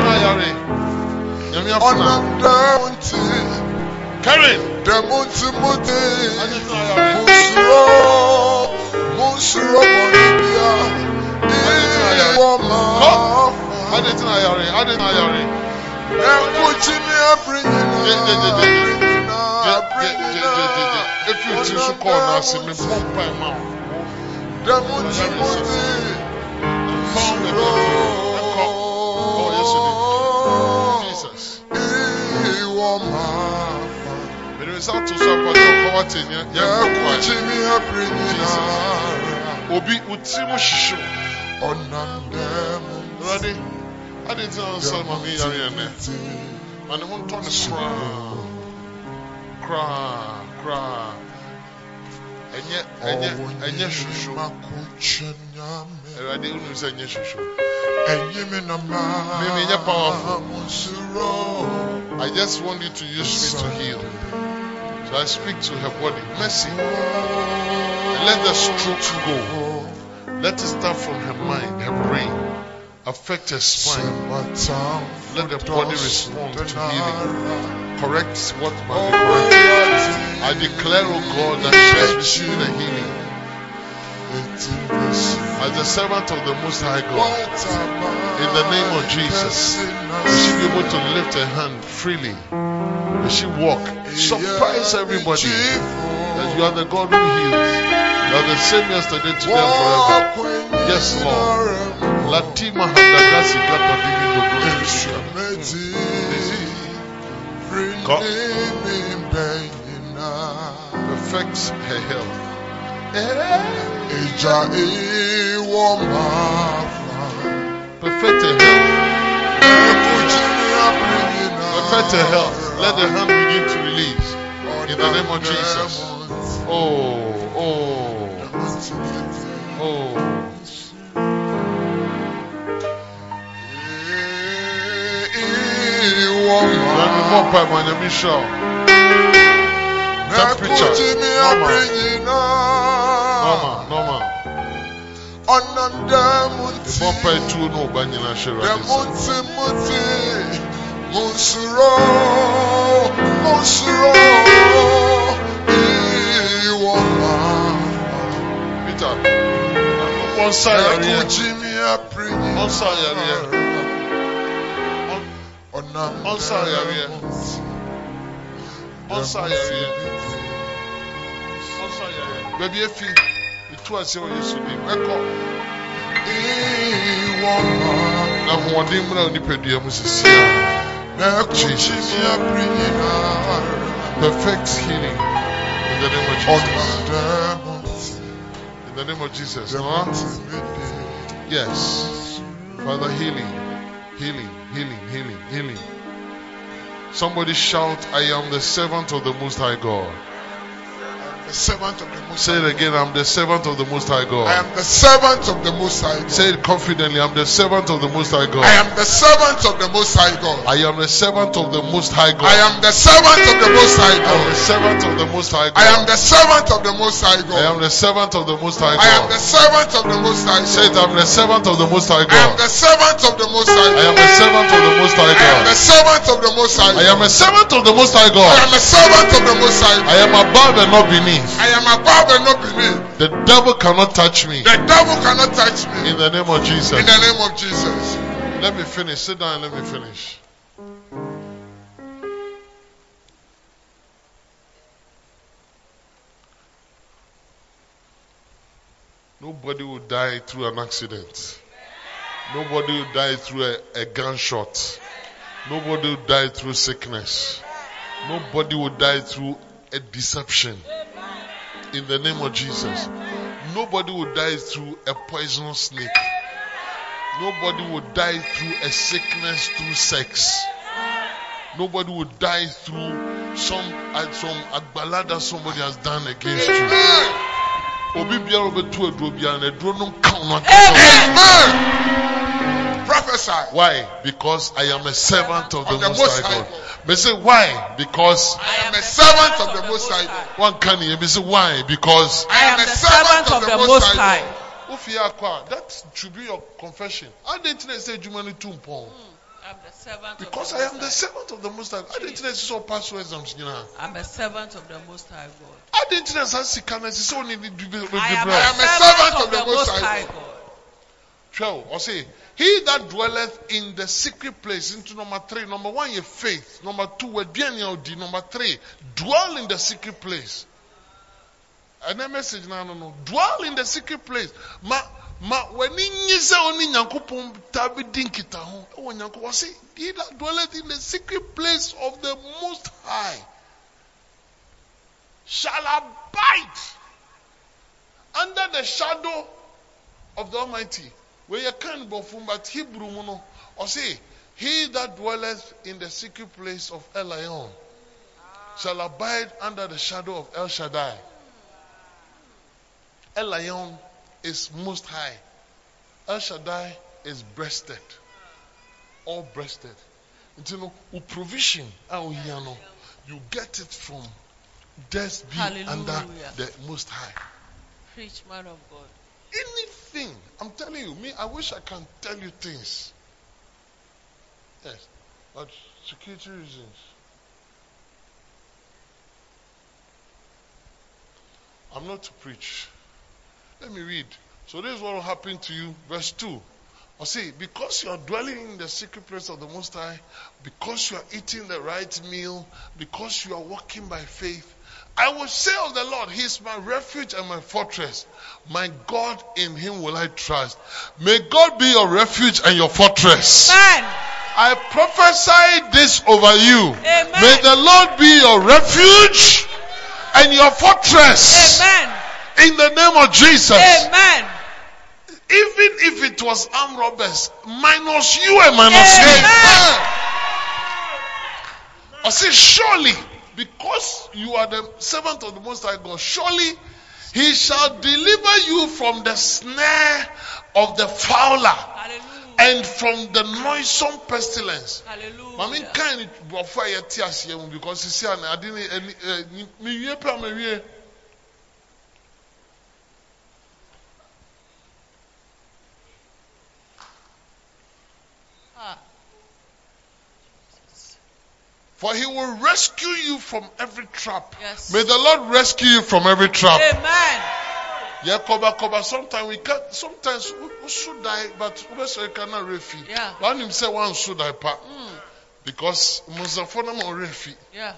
na ayare. Nyame afuna. Ọ̀nà demonti. Karen. Demonti mudi. Adi nti na ayare. Musuro. Musuro mọ̀nìbíà. Iwọ ma. Adi nti na ayare. Adi nti na ayare. Ekujimi abrinyinara. Je- je- je- je- je- Abrinyinara. Je- je- je- je- je- je. Efi o ti so kọọ na ase mi bọ mpa ẹ ma o. Demonti mudi. Fọwọ́n bẹ̀bẹ̀ ẹkọ. Ọ Yesu ni. Jesus. Iwọ ma. Mèrè mi sá tó so apàtà ọkọ wa tẹ̀ ní ẹ kọ́ ẹ̀. Ekujimi abrinyinara. Obi o ti mu ṣiṣu. Ọ̀nà demonti. Awurade, adi Ɛnyɛ. Awurade sɛ ɛnyɛ nyɛ powerful. I just want you to use me to heal. So I speak to her body. Mercy. And let the stroke go. Let it start from her mind, her brain. Affect her spine. Let the body respond to healing. Correct what must be corrected. I declare, O God, that she has received the healing. As the servant of the Most High God, in the name of Jesus, may she be able to lift her hand freely. May she walk. Surprise everybody that you are the God who heals. You are the same yesterday, today, and forever. Yes, Lord. Latima hadagasi kapa mm. Perfect her health. Ìjà ìwọ máa fà. Perfect her health. Ẹkùnjì ní àbíyìnà. Perfect her health. Let the hand begin to release. In the name of Jesus. Oh, oh, oh. Ọ̀nà Wọ́n sá yàrá sá yàrá sá yàrá. Bẹ̀bí efi, ìtú àṣẹ wọ̀ ní ẹ̀kọ́. Ìwọ máa. Na ahoɔden mmira onipadua mu sisi a. Àbíyìnà. Perfect healing in the name of Jesus. In the name of Jesus. Huh? Dẹ́mu tí mi dé. Yes. Father, healing, healing, healing, healing, healing. Somebody shout, I am the servant of the Most High God. The servant of the Most Say it again, I'm the servant of the Most High God. I am the servant of the Most High God. Say it confidently, I'm the servant of the Most High God. I am the servant of the Most High God. I am the servant of the Most High God. I am the servant of the Most High I am the servant of the Most High God. I am the servant of the Most High God. I am the servant of the Most High God. I am the servant of the Most High God. Say it, I'm the servant of the Most High God. I am the servant of the Most High God. I am the servant of the Most High God. I am the servant of the Most High God. I am a servant of the Most High God. I am a servant of the Most High I God. am above and not beneath. I am above and not beneath. The devil cannot touch me. The devil cannot touch me. In the name of Jesus. In the name of Jesus. Let me finish. Sit down and let me finish. Nobody will die through an accident. Nobody will die through a, a gunshot. Nobody will die through sickness. Nobody will die through a deception. In the name of Jesus. Nobody will die through a poisonous snake. Nobody will die through a sickness through sex. Nobody will die through some uh, some agbala that somebody has done against you. Obi biara obetu na. Prophesy. Why? Because I am a servant of the Of the Most Most High God. They say why? Because I am a servant of the Most High God. one can hear me say why? Because I am a servant of the Most High God. Ofi akwa, that should be your confession. I didn't say Jumani Tumpong. Hmm. I'm the servant Because I am the servant of the Most High. I didn't say so pass exams, you. I'm a servant of the Most High God. I didn't say sika na sisi oni ni bibi bibi I am a servant of the Most High. God. Twelve. Or say, he that dwelleth in the secret place. Into number three. Number one, your faith. Number two, weduani odi. Number three, dwell in the secret place. And that message now, no, no. Dwell in the secret place. Ma, ma, when you say only nyankopon tabi dinkita. Oh, nyankopon say, he that dwelleth in the secret place of the Most High shall abide under the shadow of the Almighty. Where you can be from, but Hebrew mono. Or oh, say, he that dwelleth in the secret place of Elion shall abide under the shadow of El Shaddai. Elion is most high. El Shaddai is breasted. All breasted. Nti no, wo provision a wohia no, you get it from just be under the most high. Preach, man of God. Anything. I'm telling you, me, I wish I can tell you things. Yes, but security reasons. I'm not to preach. Let me read. So this is what will happen to you. Verse 2. Or see, because you are dwelling in the secret place of the Most High, because you are eating the right meal, because you are walking by faith, I will say of the Lord, He is my refuge and my fortress. My God, in Him will I trust. May God be your refuge and your fortress. Amen. I prophesy this over you. Amen. May the Lord be your refuge and your fortress. Amen. In the name of Jesus. Amen. Even if it was armed robbers, minus you and minus me. Amen. I say, surely, because you are the servant of the Most High God, surely He shall deliver you from the snare of the fowler Hallelujah. and from the noisome pestilence. Mami Hallelujah. kan ni bɔfo a yɛte aseɛ mu because sisi a na ade ɛni ɛ mi wie pa ma wie. For he will rescue you from every trap. Yes. May the Lord rescue you from every trap. Amen. Yeah, cover, cover. Sometimes we can Sometimes we, should die, but we cannot refi. Yeah. One him say one should die pa Mm. because Muzafona mo refi. Yeah.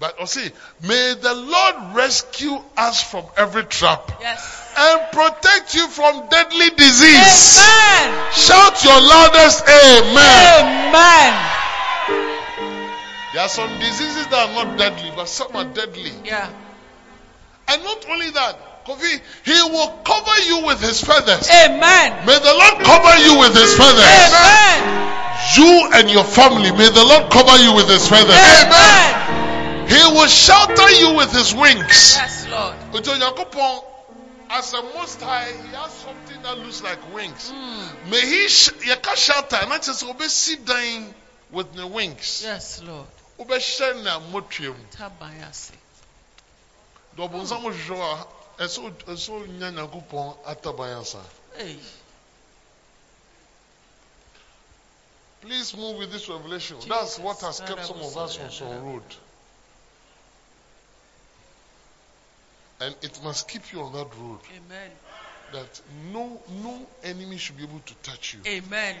But I say, may the Lord rescue us from every trap Yes. and protect you from deadly disease. Amen. Shout your loudest amen. Amen. There are some diseases that are not deadly, but some are deadly. Yeah. And not only that, Kofi, he will cover you with his feathers. Amen. May the Lord cover you with his feathers. Amen. You and your family, may the Lord cover you with his feathers. Amen. He will shelter you with his wings. Yes, Lord. As a most high, he has something that looks like wings. Mm. May he sh- shelter, na kyerɛ sɛ obɛsi dan with the wings. Yes, Lord. Wobɛhyɛ na mu. Taban ase. Dɛ hwehwɛ a, ɛsɛ wonya Nyankopɔn ataban asa. Please move with this revelation. That's what has kept some of us on some road. And it must keep you on that road. Amen. That no no enemy should be able to touch you. Amen.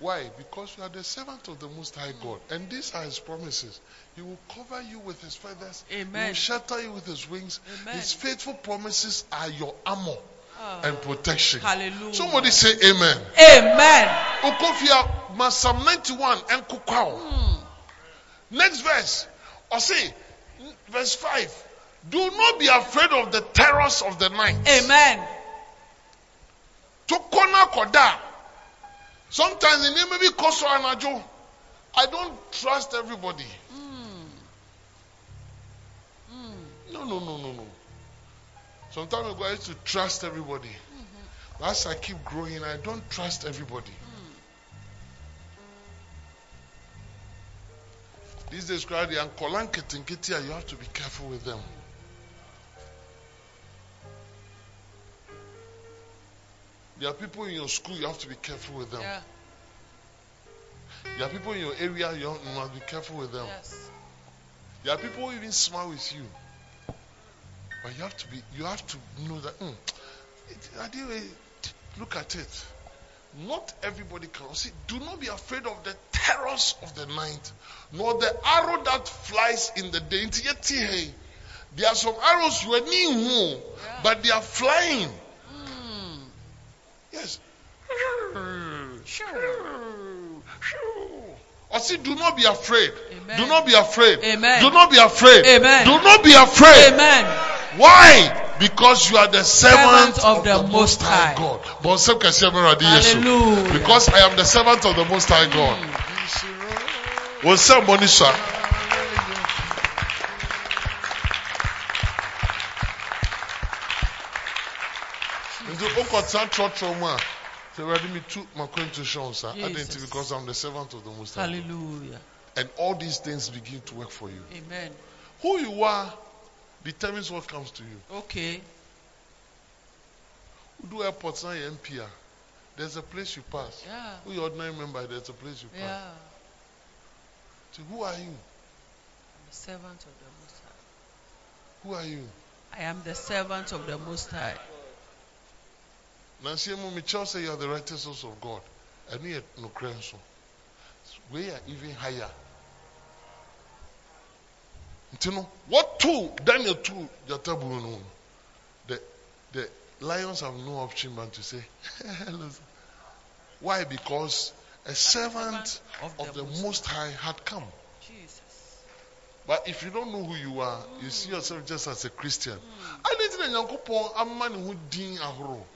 Why? Because you are the servant of the Most High God. And these are His promises. He will cover you with His feathers. He will shelter you with His wings. Amen. His faithful promises are your armor Ah. and protection. Hallelujah. Somebody say Amen. Amen. Okofia, Psalm 91 and Kukwao. Mm. Next verse. Or see, verse 5. Do not be afraid of the terrors of the night. Amen. Tokona koda. Sometimes the name may be Koso and I don't trust everybody. Hmm. No, no, no, no, no. Sometimes ago, I used to trust everybody. Mm-hmm. As I keep growing, I don't trust everybody. Mm. These days, crowd, you have to be careful with them. There are people in your school, you have to be careful with them. Yeah. There are people in your area, you must be careful with them. Yes. There are people who even smile with you. But you have to be you have to know that mm, it, look at it. Not everybody can see. Do not be afraid of the terrors of the night, nor the arrow that flies in the day. There are some arrows you are new, but they are flying. Mm. Yes. Sure. I say, do not be afraid. Amen. Do not be afraid. Amen. Do not be afraid. Amen. Do not be afraid. Amen. Why? Because you are the servant, Servant of the Most High. God. But some can say, "Mera. Hallelujah. Because I am the servant of the Most High God. Well, somebody, sir. Nti wokɔtena trɔtrɔ mu a sɛ awurade metu m'akwantuhyɛ sa adɛn nti Jesus. because i'm the servant of the most high Hallelujah. and all these things begin to work for you Amen. who you are determines what comes to you Okay. do airport na yɛ mp a there's a place you pass Yeah. who your ordinary member there's a place you pass Yeah. so who are you I'm the servant of the Most High. who are you I am the servant of the Most High. Nansi mu mekyerɛw sɛ you are the righteousness of god. Ɛno yɛ nokorɛ nso wei are even higher. Nti no wɔto daniel to gyata buo no the the lions have no option but to say [LAUGHS] why? Because a servant of the most high had come. Jesus. but if you don't know who you are you see yourself just as a christian. Ade nti na nyankopɔn ama ne ho din ahorow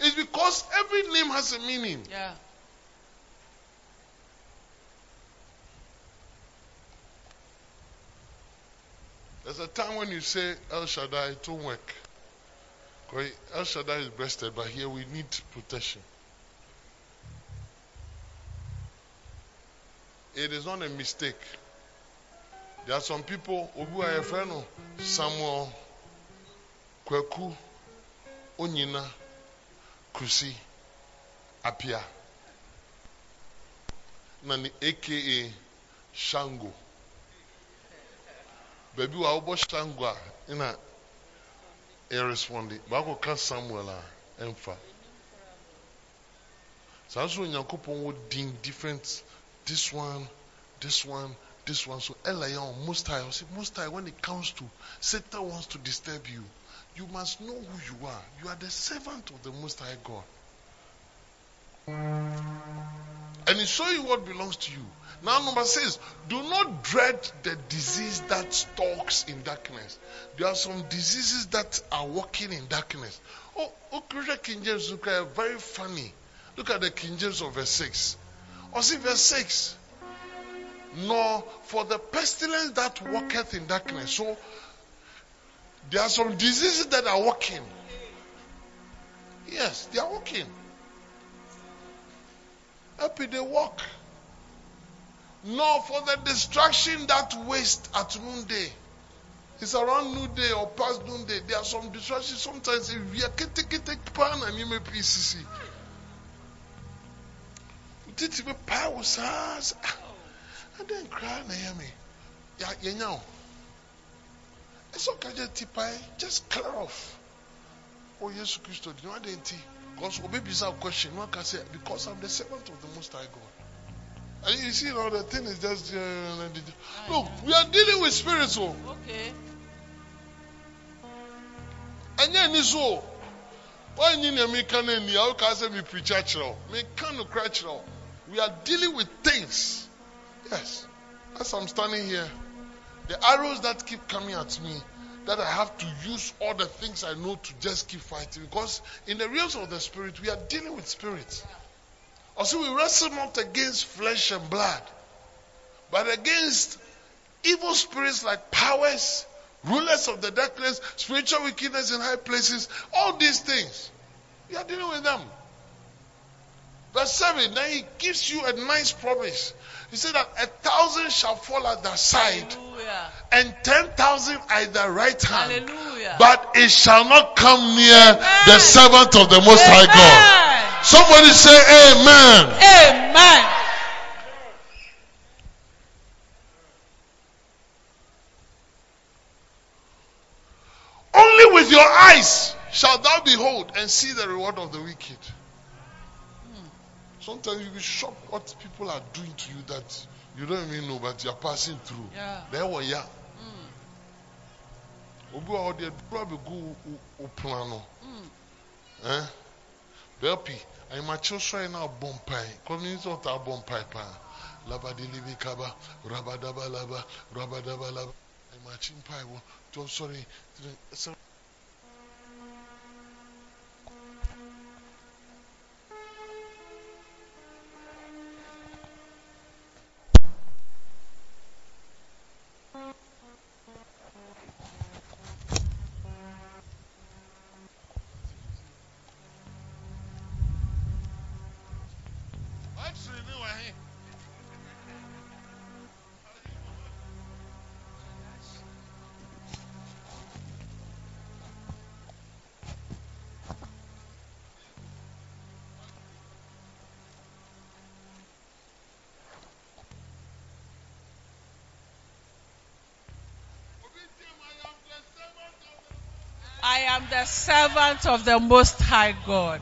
it's because every name has a meaning Yeah. There's a time when you say El Shaddai, it won't work. El Shaddai is breasted, but here we need protection. It is not a mistake. There are some people who are a friend of Samuel, Kweku, Onyina, Kusi, Apia, Nani, aka Shango. baabi wɔ a wobɔ shango a ɛna ɛresponde baako ka samuel a ɛmfa saa nso onyankopɔn wɔ din different this one this one this one. So ɛla yɛ on most high most high when it comes to satan wants to disturb you you must know who you are you are the servant of the most high god and he show you what belongs to you. Now, number six, do not dread the disease that stalks in darkness. There are some diseases that are walking in darkness. Oh, oh, King James look at eh, very funny. Look at the King James of verse 6. Or see verse 6. Nor for the pestilence that walketh in darkness. So, there are some diseases that are walking. Yes, they are walking. Happy they walk. Nor for the destruction that waste at noonday. It's around noonday or past noonday. There are some distractions. Sometimes if we are getting pan and you may PCC. Did you power SARS? I didn't cry na hear me. Yeah, you know. It's okay, just clear off. Oh, yes, Christ, you know what they because baby is a question. One can say, because I'm the servant of the Most High God. And you see, now the thing is just. Uh, look, we are dealing with spirits. Oh. Okay. And then it's so. Why you need me can any? How can I say me preach? Me can no We are dealing with things. Yes. As I'm standing here, the arrows that keep coming at me, that I have to use all the things I know to just keep fighting. Because in the realms of the spirit, we are dealing with spirits. Also, we wrestle not against flesh and blood, but against evil spirits like powers, rulers of the darkness, spiritual wickedness in high places, all these things. You are dealing with them. Verse 7, then he gives you a nice promise. He said that a thousand shall fall at thy side Hallelujah. and ten thousand at thy right hand. Hallelujah. But it shall not come near the Amen. servant of the Most High God. Somebody say amen. Amen. Only with your eyes shall thou behold and see the reward of the wicked. Sometimes you'll be shocked what people are doing to you that you don't even know, but you're passing through. Yeah. There were ya. Obi wa ɔde adura begu o plan no. Eh? Bɛɛpi, ayimakyew sɔrɔ na abɔ mpae. Community ɔta abɔ mpae paa. Labadi libi kaba, rabadaba laba, rabadaba laba. Ayimakye mpae wɔ, tɔ sɔrɔ, sɛ I am the servant of the Most High God.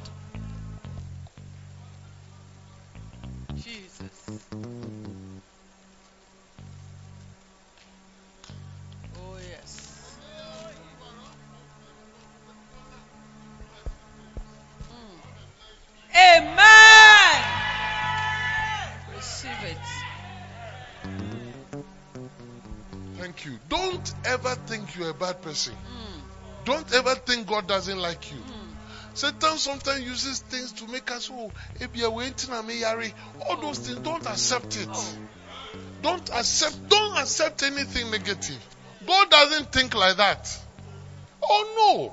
Jesus. You're a bad person. Mm. Don't ever think God doesn't like you. Mm. Satan sometimes uses things to make us, oh, maybe we're waiting on me, Yari. All those things, don't accept it. Oh. Don't accept, don't accept anything negative. God doesn't think like that. Oh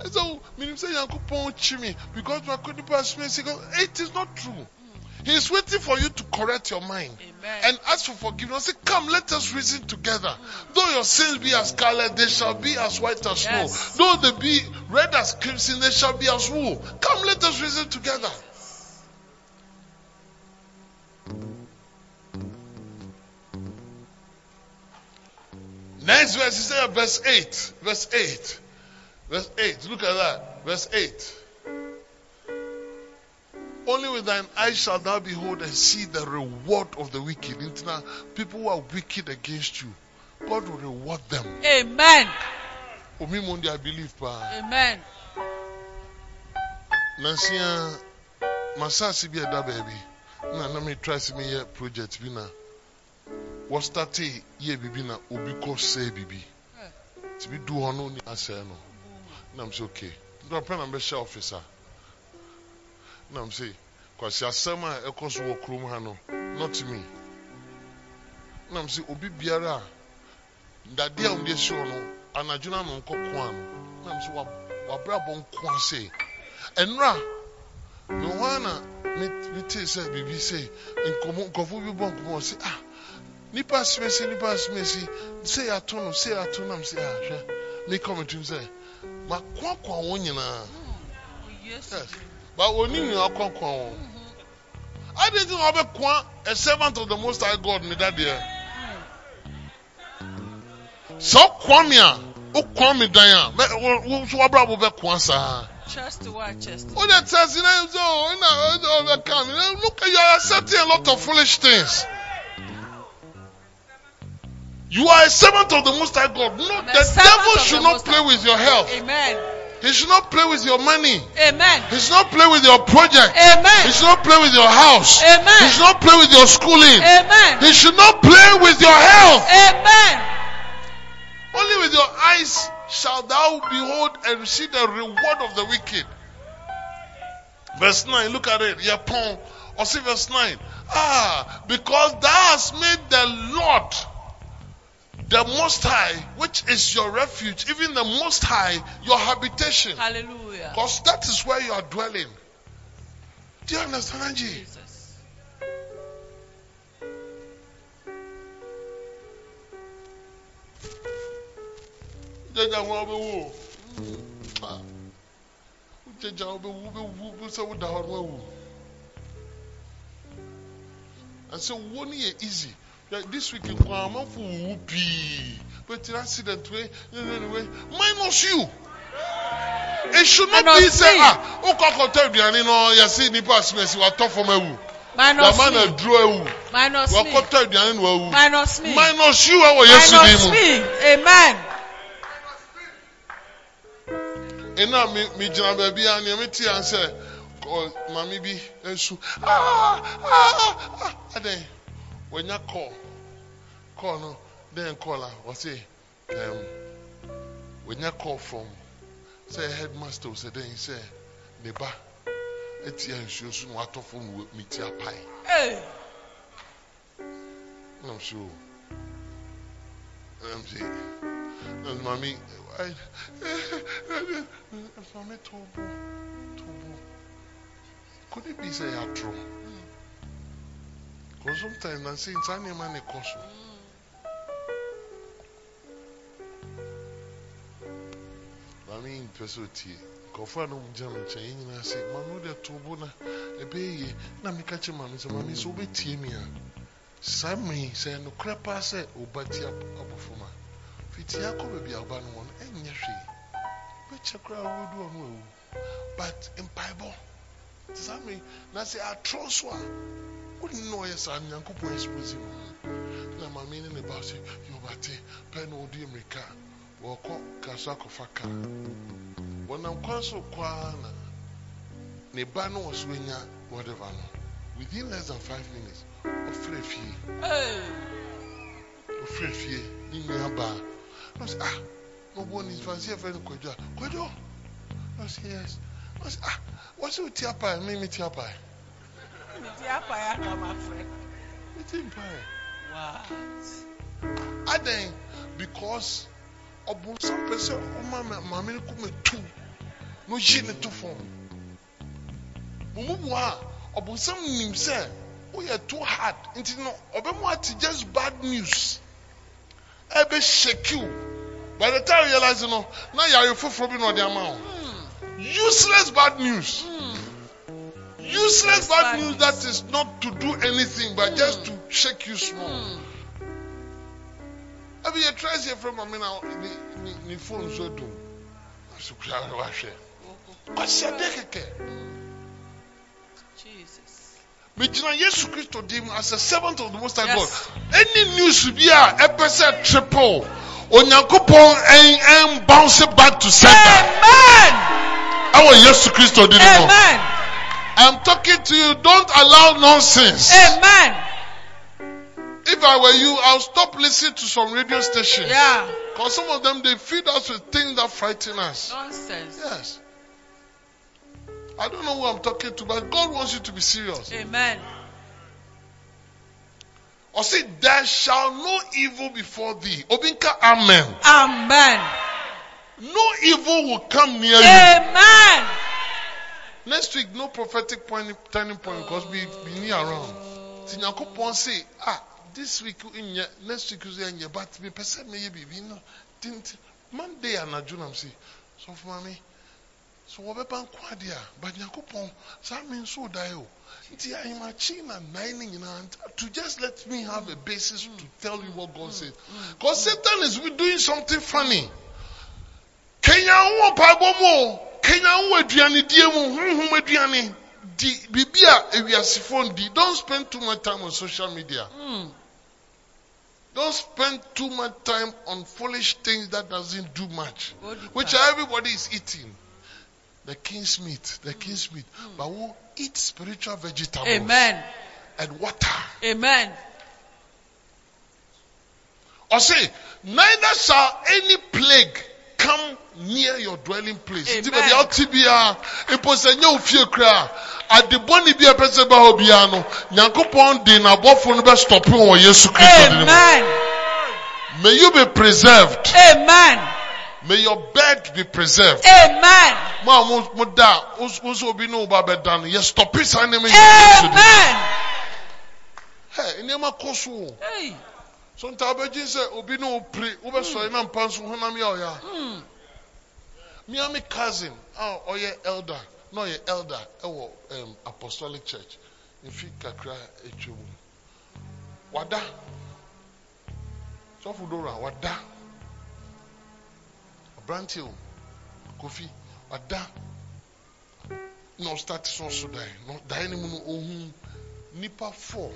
no. So, meaning say Yankupon chimi because my couldn't pass. It is not true. He is waiting for you to correct your mind Amen. and ask for forgiveness. Say, Come, let us reason together. Though your sins be as scarlet, they shall be as white as snow. Though they be red as crimson, they shall be as wool. Come, let us reason together. Next verse, is said, verse 8. Verse 8. Verse 8. Look at that. Verse 8. Only with thine eyes shalt thou behold and see the reward of the wicked. Now, people who are wicked against you, God will reward them. Amen. Omi mundi, I believe. Amen. Nansia, uh, masasi bi ada baby. Na na me try si me yɛ project bi na. Wɔ start yɛ bibi na obi kɔ sɛ bibi. Eh. Ti bi du hɔ no ni asɛ no. Na m sɛ okay. Ndɔ pɛ na m bɛhyɛ officer. Na m sɛ kwasi asɛm a ɛkɔ so wɔ kurom ha no not me. Na m sɛ obi biara a dadeɛ a wɔde esi hɔ no anadwo na no nkɔ koa no. Na m sɛ wa wabrabɔ nko ase. Ɛnura me hɔ a na me me tee sɛ biribi sɛ nkɔmɔ nkɔfo bi bɔ nkɔmɔ sɛ ah nipa asimesi nipa asimesi sɛ yɛato no sɛ yɛato nam sɛ ah hwɛ me kɔmɛtum sɛ ma koakoa wɔn nyinaa Yes. But wɔn ni nyinaa kɔnkoa wɔn adi ti na ɔbɛkoa a servant of the most high god ne dadeɛ eh. sɛ ɔkoa mi a ah. ɔkoa mi dan a mɛ wɔ so wabra bo bɛkoa saa. Ah. Chest to what chest? What that says in them so in a overcome. Look you are accepting a lot of foolish things. You are a servant of the Most High God. No, I'm the devil should not play with your health. Amen. He should not play with your money. Amen. He should not play with your project. Amen. He should not play with your house. Amen. He should not play with your schooling. Amen. He should not play with your health. Amen. Only with your eyes shall thou behold and see the reward of the wicked. Verse 9, look at it. Yapon. Or see verse 9. Ah, because thou hast made the Lord the Most High, which is your refuge, even the Most High, your habitation. Hallelujah. Because that is where you are dwelling. Do you understand, Angie? Jesus. Wọn bɛ wo. Ah. Jaja wọn bɛ wo bɛ wo bɛ sɛ wo da hɔ no awu. Ɛsɛ wo ni yɛ easy. This week nkwa amanfo wuwu pii. Wetin accident wey wey minus you. It should not be say ah o kọ akọtọ aduane no yasi nipa asimesi wa tọ fam ewu. Yàmá na duro ewu. Wa me. kọtọ aduane na wawu. Minus you ẹwọ Yesu di mu. me. Amen. Ena mi mi gyina baabi a nea mi ti yan ɔ maame bi esu aa aa aa adan wɔnya call call no den call a wɔsi ɛm wɔnya call from sɛ headmaster sɛ den sɛ ne ba eti nsuo so na watɔ fam wɔ mi ti apae ɛnam so ɛnam si ɛnam maame ayi maame tobo tobo. Could it be sɛ yɛatoro because sometimes na say nsa nneɛma ne so maame yi mpɛ sɛ otie nkurɔfoɔ a ɔmo gyina me nkyɛn yɛn nyinaa sɛ maame wo deɛ tobo na ɛbɛyɛ na meka kyerɛ maame sɛ maame sɛ wobɛtie me a saa mmiri sɛ nokorɛ paa sɛ ɔba ti abɔfo ma. Fiti akɔ baabi a ɔba no wɔ no ɛnyɛ hwee bɛkyɛ koraa wɔdu ɔno awu but mpaebɔ saa mmiri na sɛ atorɔ so a wone na ɔyɛ saa nyankopɔn expose mu. Na maame ne ne ba sɛ yɛwɔbate pɛ na ɔde mmirika. Wɔkɔ ka so akɔfa ka. Wɔnam kwan so kwaa na ne ba no wɔ so anya whatever no. Within less than five minutes ɔfrɛ fie. Ɔfrɛ fie ne nua baa na ɔsɛ ah na ɔbɔ ne fansi ɛfrɛ no kwadwo a? Kwadwo? Na ɔsɛ yes. Na ɔsɛ ah wɔsɛ oti apae me me ti apae Me ti apa ya na ma friend. me ti mpae What? adan because ɔbonsam pɛ sɛ ɔma ma- maame no kɔma tu na ɔyi ne to fam mo mu bu a ɔbonsam nim sɛ woyɛ too hard. Nti no ɔbɛmu ate just bad news. Ɛbɛ shake you. By the time you realize no na yare foforɔ bi na ɔde ama wo useless bad news useless bad bad news that is not to do anything but just to shake you small. Hmm. Abi yɛ try sɛ fɛ maame na ne phone so dum. Aso kura na wahwɛ. Ɔhyɛ de kɛkɛ. Jesus. Megyina Yesu Kristo dim as a servant of the Most High Yes. God. Any news bi a ɛpɛ sɛ triple. Onyankopɔn ɛn ɛn bounce back to center. Amen. Ɛwɔ Yesu Kristo dim no. Amen. I'm talking to you. Don't allow nonsense. Amen. If I were you, I'll stop listening to some radio stations. Yeah. Because some of them they feed us with things that frighten us. Nonsense. Yes. I don't know who I'm talking to, but God wants you to be serious. Amen. Or say, there shall no evil before thee. Obinka, amen. Amen. No evil will come near you. Amen. Next week, no prophetic point, turning point because we be near around. Tinyankopon say, ah, this week in ye, next week is in ye, but me person me ye be no. Didn't Monday and Ajunam say, so for me. So what about Quadia? But Nyankopon, some mean so die. Nti I'm a China nine to just let me have a basis to tell you what God said. Because Satan is doing something funny. Kenya wo paabo mu Kenya wo aduane die mu honhom aduane. Di bibi a ewiasefo di don't spend too much time on social media. Hmm. don't spend too much time on foolish things that doesn't do much which everybody is eating. The king's meat the king's meat. But we eat spiritual vegetables? Amen. and water. Amen. or say neither shall any plague come near your dwelling place. Amen. Nti baabi a ɔte biara, mpo sɛ nyɛ wo fie koraa, ade bɔne bi a ɛpɛ sɛ ba hɔ biara no, Nyankopɔn de n'abɔfo no bɛstɔpe wɔ Yesu Kristo din mu. Amen. May you be preserved. Amen. May your bed be preserved. Amen. Mo a mo da wo so obi no ba bɛda no yɛ stop it saa nneɛma yi yɛ Amen. Hey, nneɛma kɔ so o. Hey. So nta abɛgye sɛ obi ne wo pere wobɛsɔre na mpa nso honam yɛ ɔyɛ a. Hmm. Hmm. Me and my cousin a ɔyɛ elder na ɔyɛ elder ɛwɔ um, apostolic church mfi kakra atwa mu. Wada. Sɔfo Dora wada. Aberante o. Kofi wada. Na ɔstart so ɔso dan. Na no mu no ohun nipa four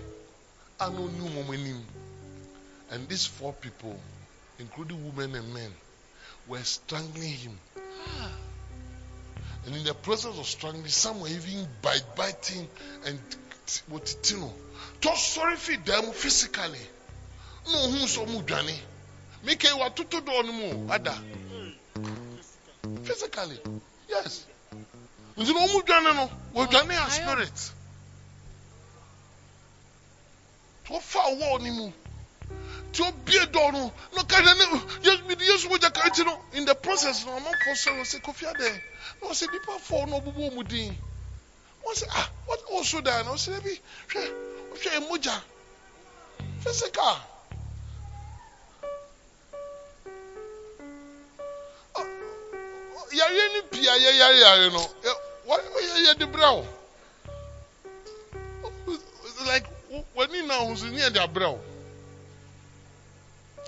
a na ɔni wɔn anim. And these four people, including women and men, were strangling him. And in the process of strangling, some were even bite biting and what you know. Just sorry for them physically. No, who so mudani. Make a what to do on mu ada. Physically, yes. Nti na ɔmu dwane no, wɔdwane a spirit. Wɔfa wall ni mu. Tí o bie dɔɔ no, na ɔka dɛ ne, Yesu mi di Yesu mo gya ka eti no, in the process na ɔmo kɔ sɛ ɔsɛ kofi adɛ, na ɔsɛ nipa fɔ na ɔbubu ɔmo din. Wọ́n sɛ ah, wọ́n ɔso da na ɔsɛ ebi hwɛ, ɔhwɛ emogya, physical. yare ni pii a yɛyare yare no yɛ- wɔ- wɔyɛ yɛde brɛ wo like w- w'ani na ahosuo ni yɛde abrɛ wo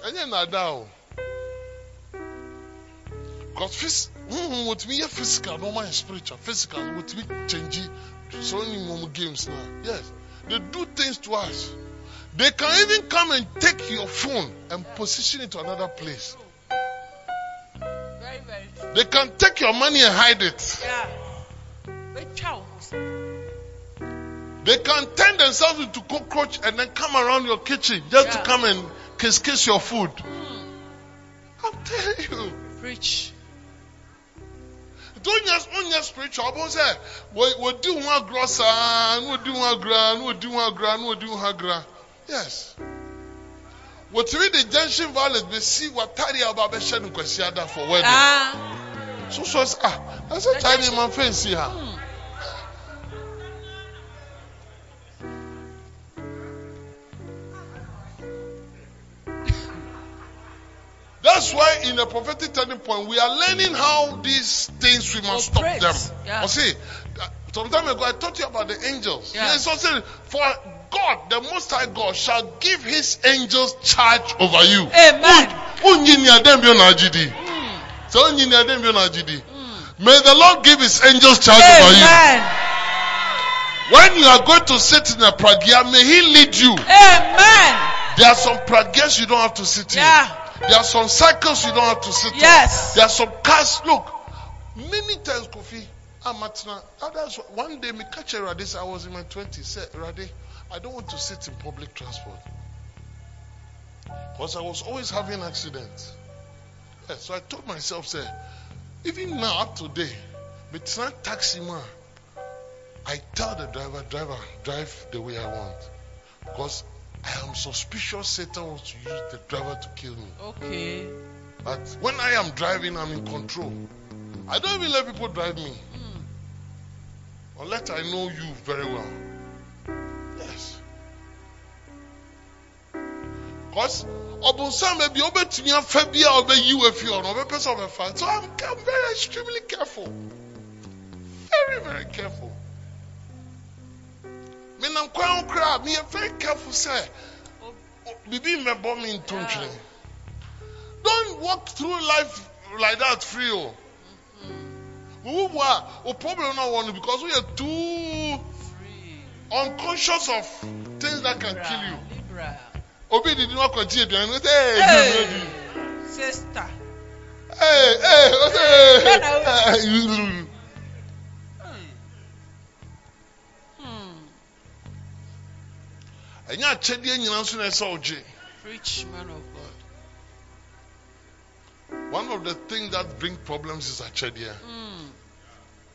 ɛnyɛ nada o. Because phys huhu wotumi yɛ physical na ɔma yɛ spiritual. Physical no wotumi change so ni wɔn games na yes. They do things to us. They can even come and take your phone and position it to another place. Very, very true. they can take your money and hide it. Yeah. They can turn themselves into cockroach and then come around your kitchen just to come and kiss kiss your food. Hmm. I'm telling you. Preach. Don't just on your spiritual, but say, we we do one grossa, no do one gra, no do one gra, no do one gra. Yes. What read the junction violence, we see what Tari Ababa Shan Kwesiada for wedding. Ah. So, so, ah, that's a tiny man fancy her. That's why in the prophetic turning point, we are learning how these things we must stop them. Yeah. You see, uh, some time ago I taught you about the angels. Yeah. Yes, also, for God, the Most High God, shall give His angels charge over you. Amen. Unyi adem bi agidi. So unyi adem bi agidi. May the Lord give His angels charge over you. Amen. When you are going to sit in a pragya, may He lead you. Amen. There are some pragyas you don't have to sit in. There are some cycles you don't have to sit in. Yes. There are some cars. Look, many times, Kofi, Amatna, others, one day, me catch a Radis, I was in my 20s, said, Radi, I don't want to sit in public transport. Because I was always having accidents. Yeah, so I told myself, say, even now, up to date, me try taxi man, I tell the driver, driver, drive the way I want. Because I am suspicious Satan wants to use the driver to kill me. Okay. But when I am driving, I'm in control. I don't even let people drive me Hmm. unless I know you very well. Yes. Because ọbùnsán bẹbi ọbẹtumi afẹ bi a ọbẹyi wọ efi ọ̀nà ọbẹpẹ sọ ọbẹfa so I'm, I'm very extremely careful very very careful. Mi nam kwan kora mi yẹ very careful sẹ bibi mbẹbọ mi ntọntwere. Don't walk through life like that free o. Wúwo bu a o problem náà wọ no because we are too unconscious of things that can kill you. Obi didi wọn kọ jí eduane ní ẹ ẹ Hey. ẹ [LAUGHS] ẹ̀yìn àkyẹ́díẹ̀ nyina nso na ẹsẹ̀ ọ̀gye. Preach, man of God. One of the things that bring problems is àkyẹ́díẹ̀. Hmm.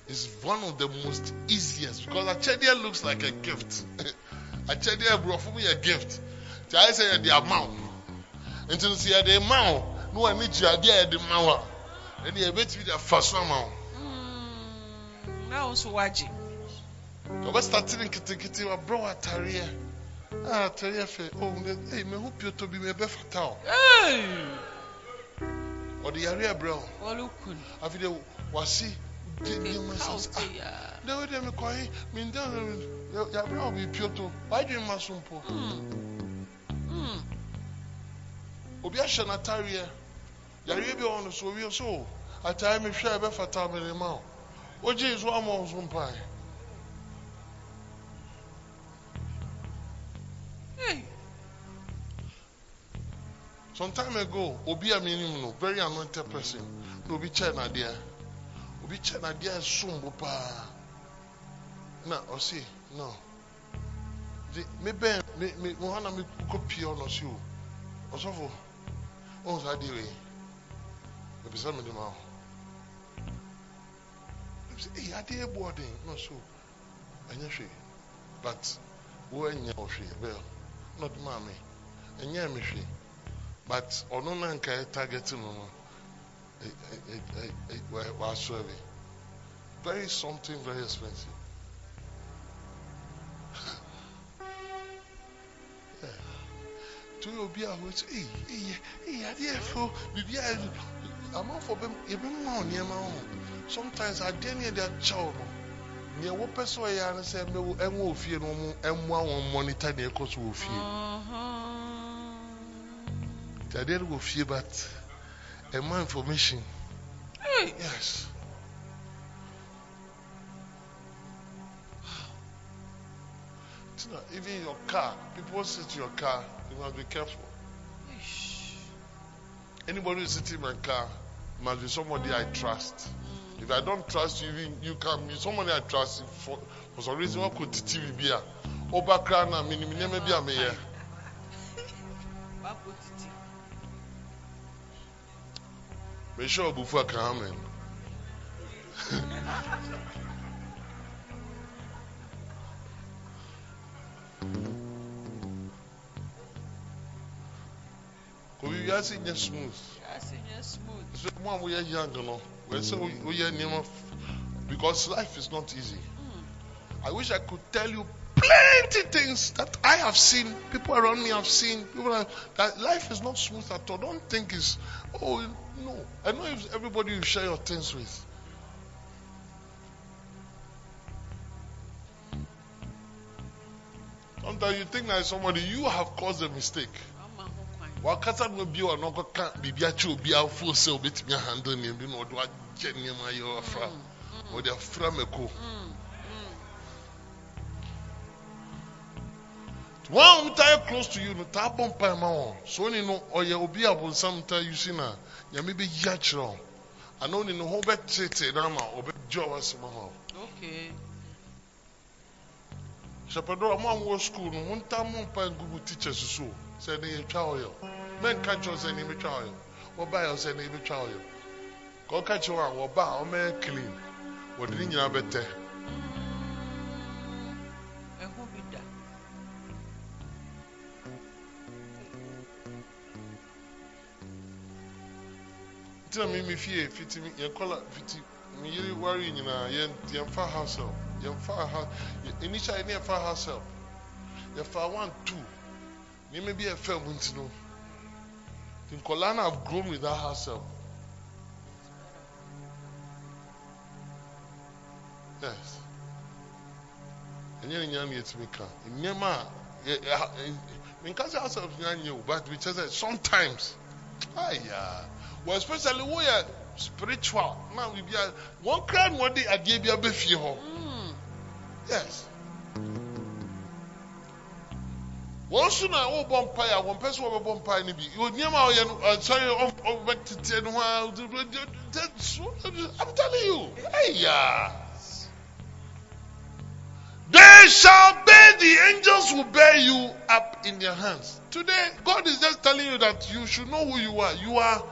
It's one of the most easiest because àkyẹ́díẹ̀ looks like a gift. àkyẹ́díẹ̀ burọ̀fún mi yẹ gift. Tí a yẹ sẹ́ yẹ di amount. nti no sɛ yɛde ma wo na w'ani gye adeɛ a yɛde ma wo a ɛne yɛbɛtumi de afa so ama wo Mm, na wo nso wagye ɔbɛstate ne nketenkete wabrɛ wɔ atareɛ a atareɛ fɛ oh, ne- ei, meho pioto bi mebɛfata wo Hey! ɔde yareɛ brɛ wo wɔlekun afei deɛ wase de nneɛma kaw sɛ sɛ ya dɛ wode mekɔhe menda yɛabrɛ wo biripioto wadwene ma so mpo Mm. Mm. obi ahyɛ n'atareɛ yareɛ bi wɔ no so owie so atareɛ mehwɛ a ɛbɛfata mede ma wo wogyee so ama wo so mpae Hey! some time ago obi a menim no very anointed person na obi kyɛɛ n'adeɛ obi kyɛɛ n'adeɛ a ɛsom bo paa na ɔse no. De mebɛn me me mo hana me kɔ pie ɔno ɔse o ɔsɔfo ɔhu saa adeɛ wei mepɛ sɛ mede ma wo sɛ ei adeɛ bu ɔden na ɔse o ɛnyɛ hwee but wo anyɛ wo hwee bɛɛ ɔde maa me ɛnyɛ me but ɔno na nka ɛ target no bi very something very expensive. [LAUGHS] Yeah. to yɛ obi a wɔsɛ ei ei ei adeɛ fo biribi a amanfoɔ bɛ yɛbɛma wo nneɛma ho sometimes adeɛ ne yɛde akyɛw no nea wɔpɛ sɛ ɔyɛ ara sɛ ɛmɛ- ɛnwɔ ofie no ɔmo ɛmmoa wɔn monitor nea ɛkɔ so wɔ fie nti adeɛ no wɔ fie but ɛma information. Yes. Na, even your car people sit your car you must be careful. Anybody who sit in my car must be somebody I trust if I don't trust you even you can be somebody I trust for for some reason wọn kò titi bi bi a ọba kra na mi ni mi nneɛma bi a mi yɛ Wakɔ titi. mi sure obufu aka ha mi obi wiase nyɛ smooth Yɛase nyɛ smooth. so mo a mo yɛ young no wɛ sɛ o yɛ nneɛma f- because life is not easy. Mm. I wish I could tell you plenty things that I have seen, people around me have seen, people are, that life is not smooth at all. Don't think it's, oh, no. I know if everybody you share your things with. Sometimes you think that somebody, you have caused a mistake. Wakasa no bi wɔ no ɔkɔka biribi akyɛ obi afo sɛ obɛtumi ahandle nneɛma bi na ɔde wagye nneɛma yɛ afra. Ɔde afra mako Mm. wɔn a wɔtaa close to you no taa bɔ mpa ma wɔn so oni no ɔyɛ obi a bonsam taa yusi na nyame bɛyi akyerɛ wɔn ana oni no ho bɛtete na ama ɔbɛgye ɔwɔ asɛm ama wɔn hyɛpɛdɔ a mo a mowɔ school no montaa mo mpa ngu mu teachers so. Sɛ ɛne yɛtwa ɔyɛ mɛnka kyerɛ sɛ ɛne yɛbɛtwa ɔyɛ wɔbaeɛ sɛ ɛne yɛbɛtwa ɔyɛ ka ɔka kyerɛ wɔn a wɔba a ɔmɛyɛ clean wɔde ne nyinaa bɛtɛ Ɛho bi da. nti na me me fie fiti me- yɛn kɔla fiti me yere ware nyinaa yɛn yɛmfa house help yɛmfa ha yɛ- initially ne yɛfa house help yɛfa one two nneɛma bi a mu nti no nti nkɔlaa no have grown without herself. Yes. Ɛnyɛ ne nyinaa na yɛtumi ka. Nneɛma a yɛ yɛ ha- eh, eh, ɛ- menka sɛ house help nyinaa nyɛ o but mekyɛ sɛ eh, sometimes aya well especially wo yɛ spiritual. Na biribi a wɔn kra na wɔde adeɛ bi abɛ fie hɔ Mm. yes wɔn nso na wɔbɔ mpaeɛ a wɔn pɛ sɛ wɔbɛbɔ mpaeɛ no bi nneɛma a ɔyɛ no you. They shall bear the angels will bear you up in their hands. Today god is just telling you that you should know who you are. You are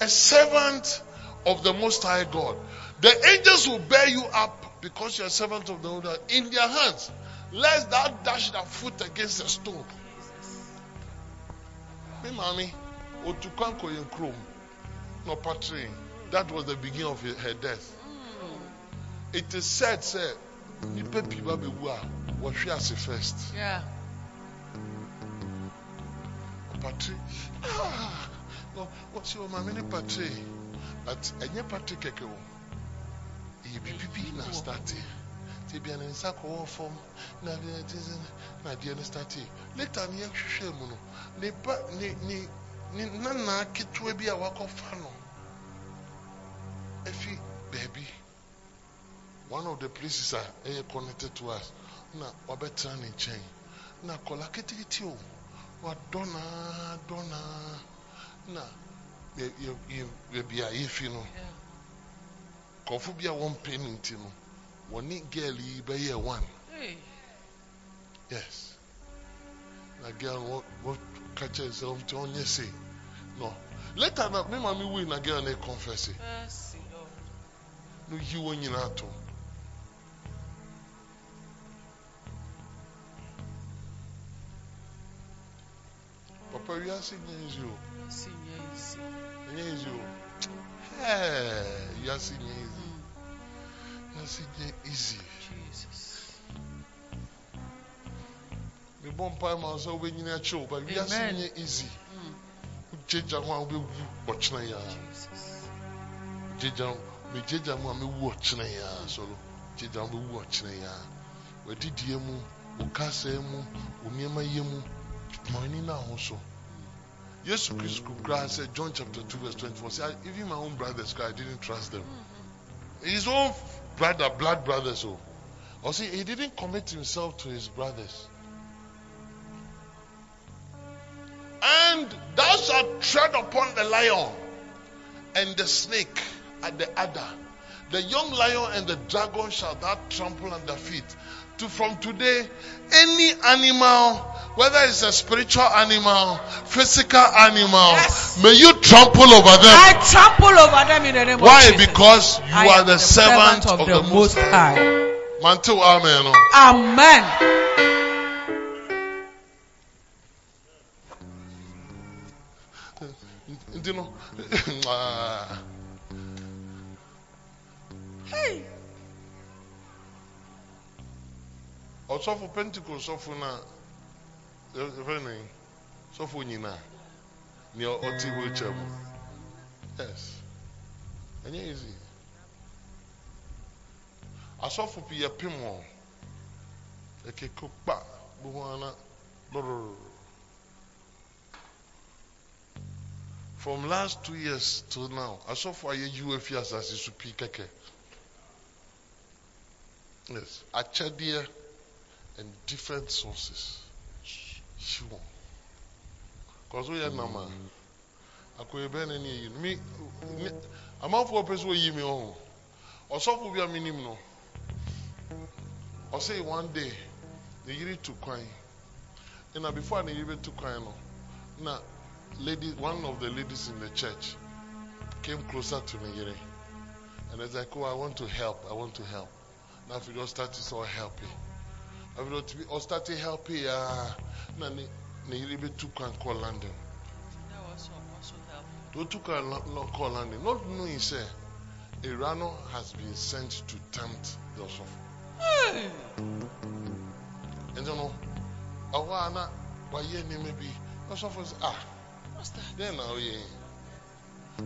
a servant of the most high god. The angels will bear you up because you're a servant of the Lord in their hands lest thou dash thy foot against a stone me mommy Otukanko in Chrome. No patrin. That was the beginning of her death. It is said, sir, nipa piba bewu a wɔhwe ase first. Yeah. Patri. Ah, no, what's your mama ni patri? But ɛnyɛ patri kɛkɛ o. Ɛyɛ bibibi na start. Bia ne nsa kɔ wɔ fam na deɛ ti sɛ na deɛ ne start. Later ne yɛhwehwɛ mu no, ne ba ne ne ne nana ketewa bi a wakɔfa no. Efi baabi. One of the places a ɛyɛ connected to us na wabɛtena ne nkyɛn. Na akɔla ketekete o. wadɔ naa na yɛ- yɛ- yɛ- baabi a yɛfi no kɔfo bi a wɔmpɛ ne nti no wɔne girl yi bɛyɛ one. Hey. yes. Na girl wɔka kyerɛ sɛ ɔmte ɔnyɛ no. Later na me ma me wui na girl no confess. Mercy, Lord. no yi wɔn nyinaa to. Papa wiase nyɛ easy o. Ɛnyɛ easy. O. Wiase nyɛ Nyɛ easy Jesus. mebɔ mpae ma wo sɛ wobɛnyini akyew but wiase Amen. nyɛ easy Mm. wogyegya ho a wobɛwu ɔkyena yi a Jesus. gyegya megyegya mu a mɛwu ɔkyena yi a sɔro gyegya ho bɛwu ɔkyena yi a w'adidie mu wo kasae mu nneɛma yɛ mu ma w'ani no ho so yesu kristo koraa sɛ john chapter 2 verse 24 say "I- even my own brothers i didn't trust them his own brother blood brothers oh see he didn't commit himself to his brothers and thou shalt tread upon the lion and the snake at the adder. The young lion and the dragon shall thou trample under feet. To from today, any animal, whether it's a spiritual animal, physical animal, Yes. may you trample over them. I trample over them in the name Why? of Jesus. Because you I are am the servant of the Most High. Mantle amen. Amen. No, ah, Hey. Ɔsɔfo pentecost sɔfo na ɛfɛ ne sɔfo nyinaa nea ɔte wheelchair mu. Yes. Ɛnyɛ easy. Asɔfo pii yɛpem wɔn ɛkeko kpa bi ana lororo from last two years till now asɔfo a yɛyi wɔ afi asase so pii kɛkɛ yes. Akyɛdeɛ and different sources. Hyi wɔn kɔso yɛ nam a akɔyɛ bɛn na ne yɛ mi ne amanfoɔ pɛ sɛ oyi mi ɔho ɔsɔfo bi a mi nim no. Ɔsɛ one day ne yiri tu kwan. Ɛna before a ne yiri bɛ tu kwan no na lady one of the ladies in the church came closer to ne yiri and it's like oh I want to help I want to help. Na afei de ɔstart sɛ ɔhelp afei de ɔtumi ɔstart help yaa na ne ne yiri bɛ tu kwan kɔ london. That was also help. They took a lo- call landing, not knowing say Irano has been sent to tempt the Osofo. Hey. And you know, a while na why ye name maybe Osofo say ah What's that? then now ye.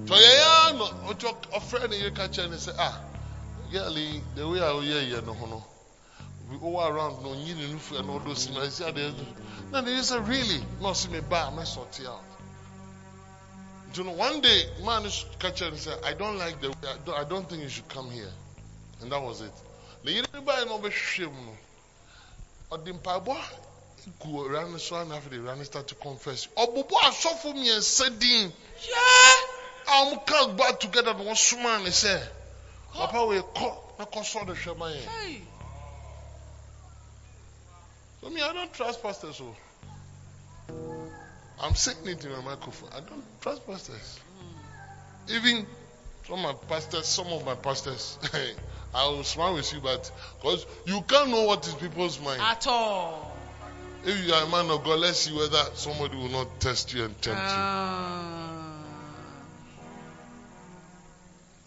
So yeah yeah no ojo a friend you catch and say ah girlie the way I hear you no no. We go around no yin no fu and all those things. I say they no they say really no see me ba sort it out. You know, one day, man is catch and say, I don't like the way, I don't, I don't think you should come here. And that was it. The year by no be shame no. Or the mpaboa go around so and after the run start to confess. Obobo asofo mi ensedin. Yeah. Am kan back together no suma ne say. Papa we call na call so the hwema yen. Hey. For me, I don't trust pastors. So. I'm sitting in my microphone. I don't trust pastors. Even some my pastors, some of my pastors, [LAUGHS] I will smile with you, but because you can't know what is people's mind at all. If you are a man of God, let's see whether somebody will not test you and tempt ah.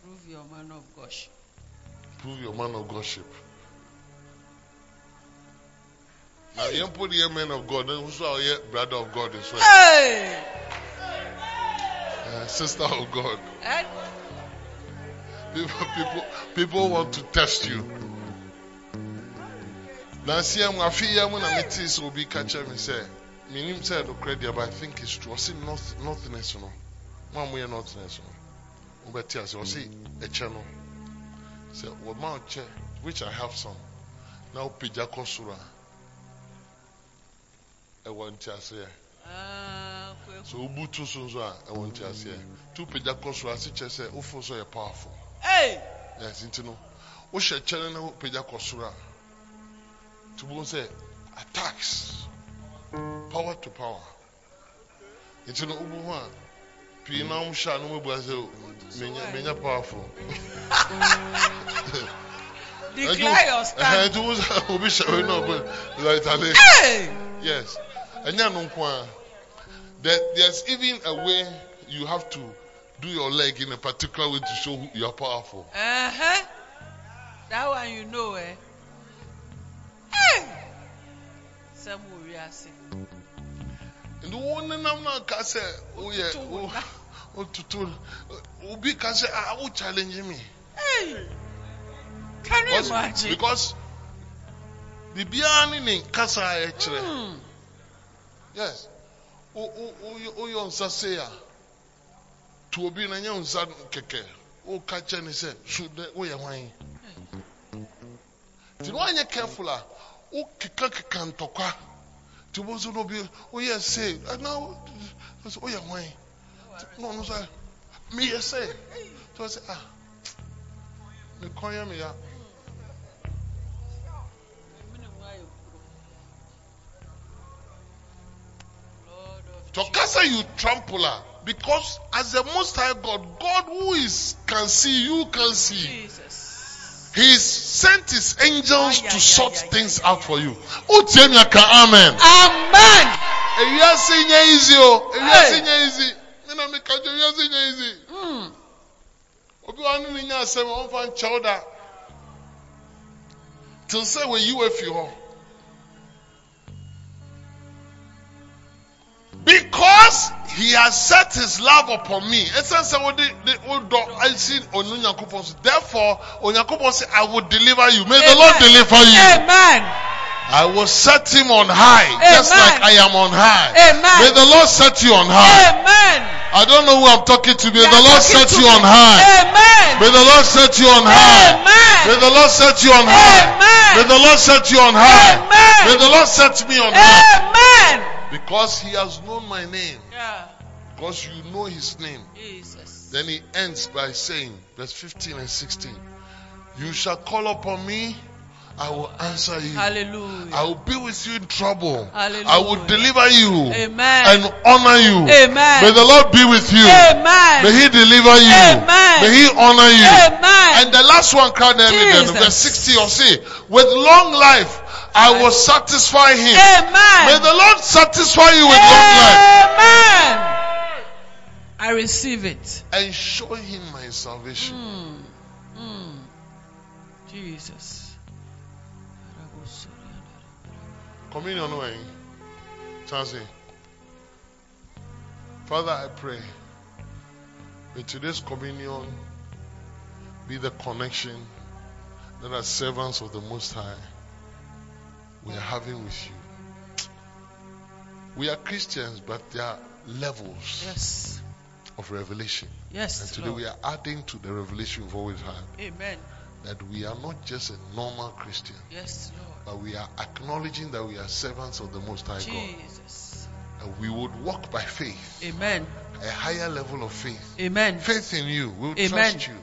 you. Prove your man of Gosh. Prove your man of Godship. Now, you put the man of God, then who's our brother of God as well, Hey! uh, sister of God. Eh? People, people, people want to test you. Now, see, I'm a few years when I meet this, will be catcher me say, Minim said, no credit, but I think it's true. I see nothing, nothing else, no. One way, nothing else, no. But yes, I see a channel. Say, well, my chair, which I have some. Now, Pijako Sura. I want to say. Ah, kwe- So, Ubutu Sunza, I want to say. Two Pijako Sura, I see, say, Ufo, so you're powerful. Hey! Yes, nti no wohyɛ kyɛne na wopagya kɔ soro a nti wobɛhu sɛ attacks power to power nti no wobɛhu a pii na womhyɛ a no wobɛbua sɛ o, menya menya powerful Declare your Ɛhɛ, stand. nti wo sɛ obi hyɛ wei na ɔbɛ like Hey! yes ɛnyɛ no nko a There, there's even a way you have to do your leg in a particular way to show you are powerful Uh-huh. That one you know, eh? Some will react. nti wo nenam no aka sɛ woyɛ na. wototo obi ka sɛ ah wo challenge me Hey! Can you imagine? because biribiara ne ne nkasa a ɛkyerɛ Hmm. Yes. Wo- wo- woyɛ woyɛ nsa sei a to obi na nyɛ wo nsa kɛkɛ woka kyɛ ne sɛ so dɛ woyɛ hwan nti na woanyɛ careful a wokekakeka ntɔkwa nti wo so no obi woyɛ wo- sɛ woyɛ hwan na ɔno sɛ meyɛ sei nti wɔ sɛ ah mekɔn yɛ meya To cast you trample her. Because as the most high God, God who is can see, you can see. Jesus. He sent his angels Ay, ay, to ay, sort ay, things out for you. Utiemiaka, Amen. Amen. Ewiase nye easy o. Ewiase Hey. nye easy. Mina mi ka je ewiase nye easy. Hmm. Obi wa ni nya asem on fa nkyɛw da. Till sɛ we you afi hɔ. Because he has set his love upon me. Ɛsɛn sɛ wo de de wo dɔ asi onu Nyankopɔn so. Therefore, Onyankopɔn say I will deliver you. May the Lord deliver you. Amen. I will set him on high, just like I am on high. Amen. May the Lord set you on high. Amen. I don't know who I'm talking to. May You the Lord set you me. on high. Amen. May the Lord set you on high. Amen. May the Lord set you on high. Amen. May the Lord set you on high. Amen. May the Lord set me on high. Amen. Because he has known my name. Yeah. Because you know his name. Jesus. Then he ends by saying, verse 15 and 16, You shall call upon me, I will answer you. Hallelujah. I will be with you in trouble. Hallelujah. I will deliver you Amen. and honor you. Amen. May the Lord be with you. Amen. May he deliver you. Amen. May he honor you. Amen. And the last one, Jesus. verse 60 or say, with long life, I will satisfy him. Amen. May the Lord satisfy you with long life Amen. I receive it. and show him my salvation. Mm. Mm. Jesus. Communion way. Chancy. Father, I pray. May today's communion be the connection that as servants of the Most High we are having with you. We are Christians, but there are levels Yes. of revelation. Yes. And today Lord. we are adding to the revelation we've always had Amen. that we are not just a normal Christian, Yes, Lord. but we are acknowledging that we are servants of the Most High God. Jesus. And we would walk by faith, Amen. a higher level of faith. Amen. Faith in you. We will Amen. trust you.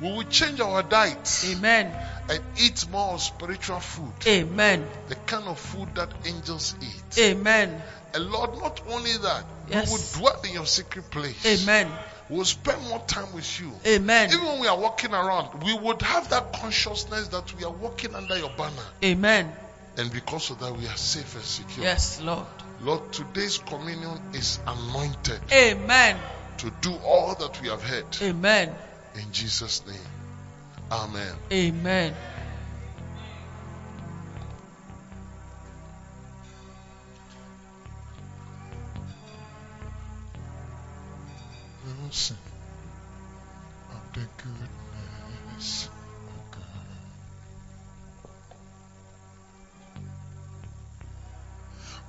We will change our diet Amen. And eat more of spiritual food. Amen. The kind of food that angels eat. Amen. And Lord, not only that, Yes. we will dwell in your secret place. Amen. We'll spend more time with you. Amen. Even when we are walking around, we would have that consciousness that we are walking under your banner. Amen. And because of that, we are safe and secure. Yes, Lord. Lord, today's communion is anointed Amen. to do all that we have heard. Amen. In Jesus' name, Amen. Amen. We'll sing of the goodness of God.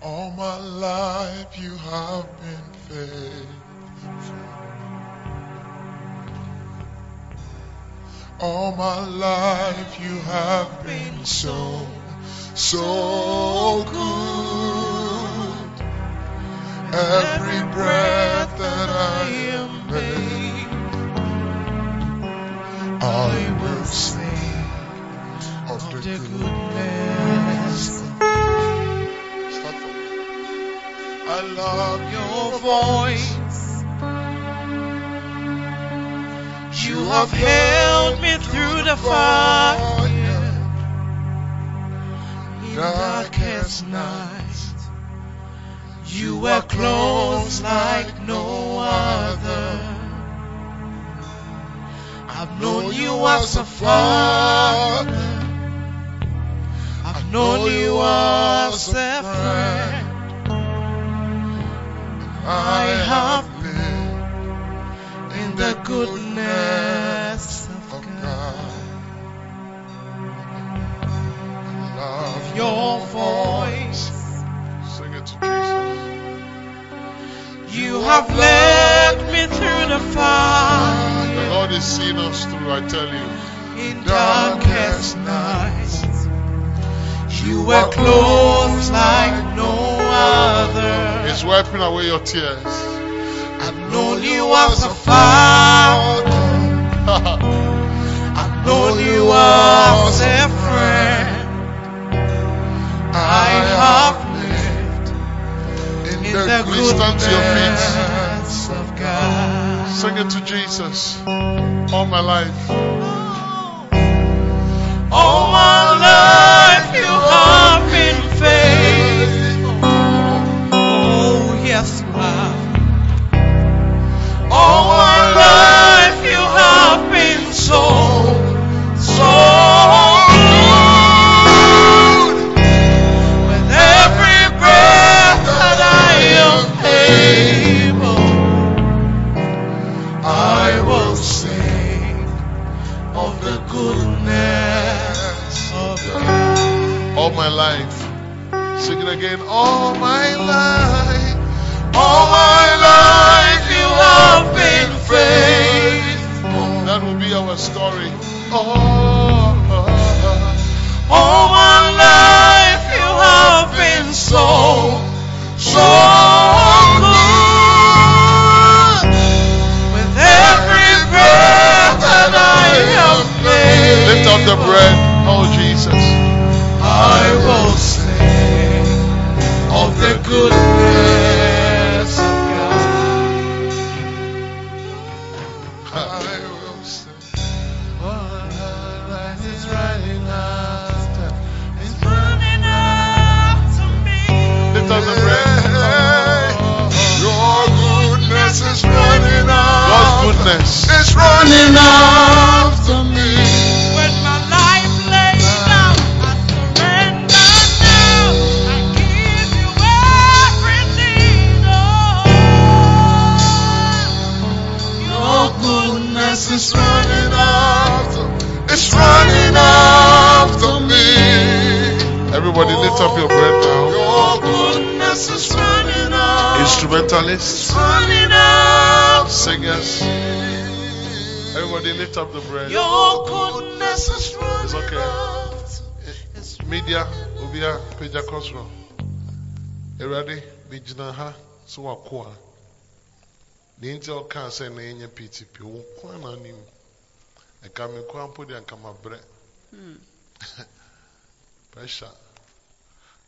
All my life you have been faithful. All my life you have been so, so good. Every breath that I am made, I will sing of the goodness. I love your voice. You have held me through the fire in darkest night. You were close like no other. I've known you as a father. I've known you as a friend. I have the goodness of God. God. Love Your voice. Sing it to Jesus. You have led me through the fire. The Lord is seeing us through, I tell you. in darkest nights. You were close like no other. He's wiping away your tears. Known you as a father. [LAUGHS] I've known you as a friend. I have lived in, the, the goodness of God. Sing it to Jesus. All my life. Again. All my life. All my life you have been faithful. That will be our story. Oh, oh, oh. All my life you have been so, so good. With every breath that I have made, lift up the bread. Goodness of God. I will sing. It's running after, it's running after me. Lift up the bread. Your goodness is running God's out. goodness. It's running after lift up your bread now. Your goodness is running after. Instrumentalists, running after. singers. Everybody lift up the bread. Your goodness is running It's okay. It's Media, Obia, Peja Cosro. Erade, Bijina ha, so wakoa. Ne nti ɔka sɛ na ɛnyɛ PTP, wo kwa na anim. Ɛka me kwa mpo de anka mabrɛ. Hmm. [LAUGHS] Pressure.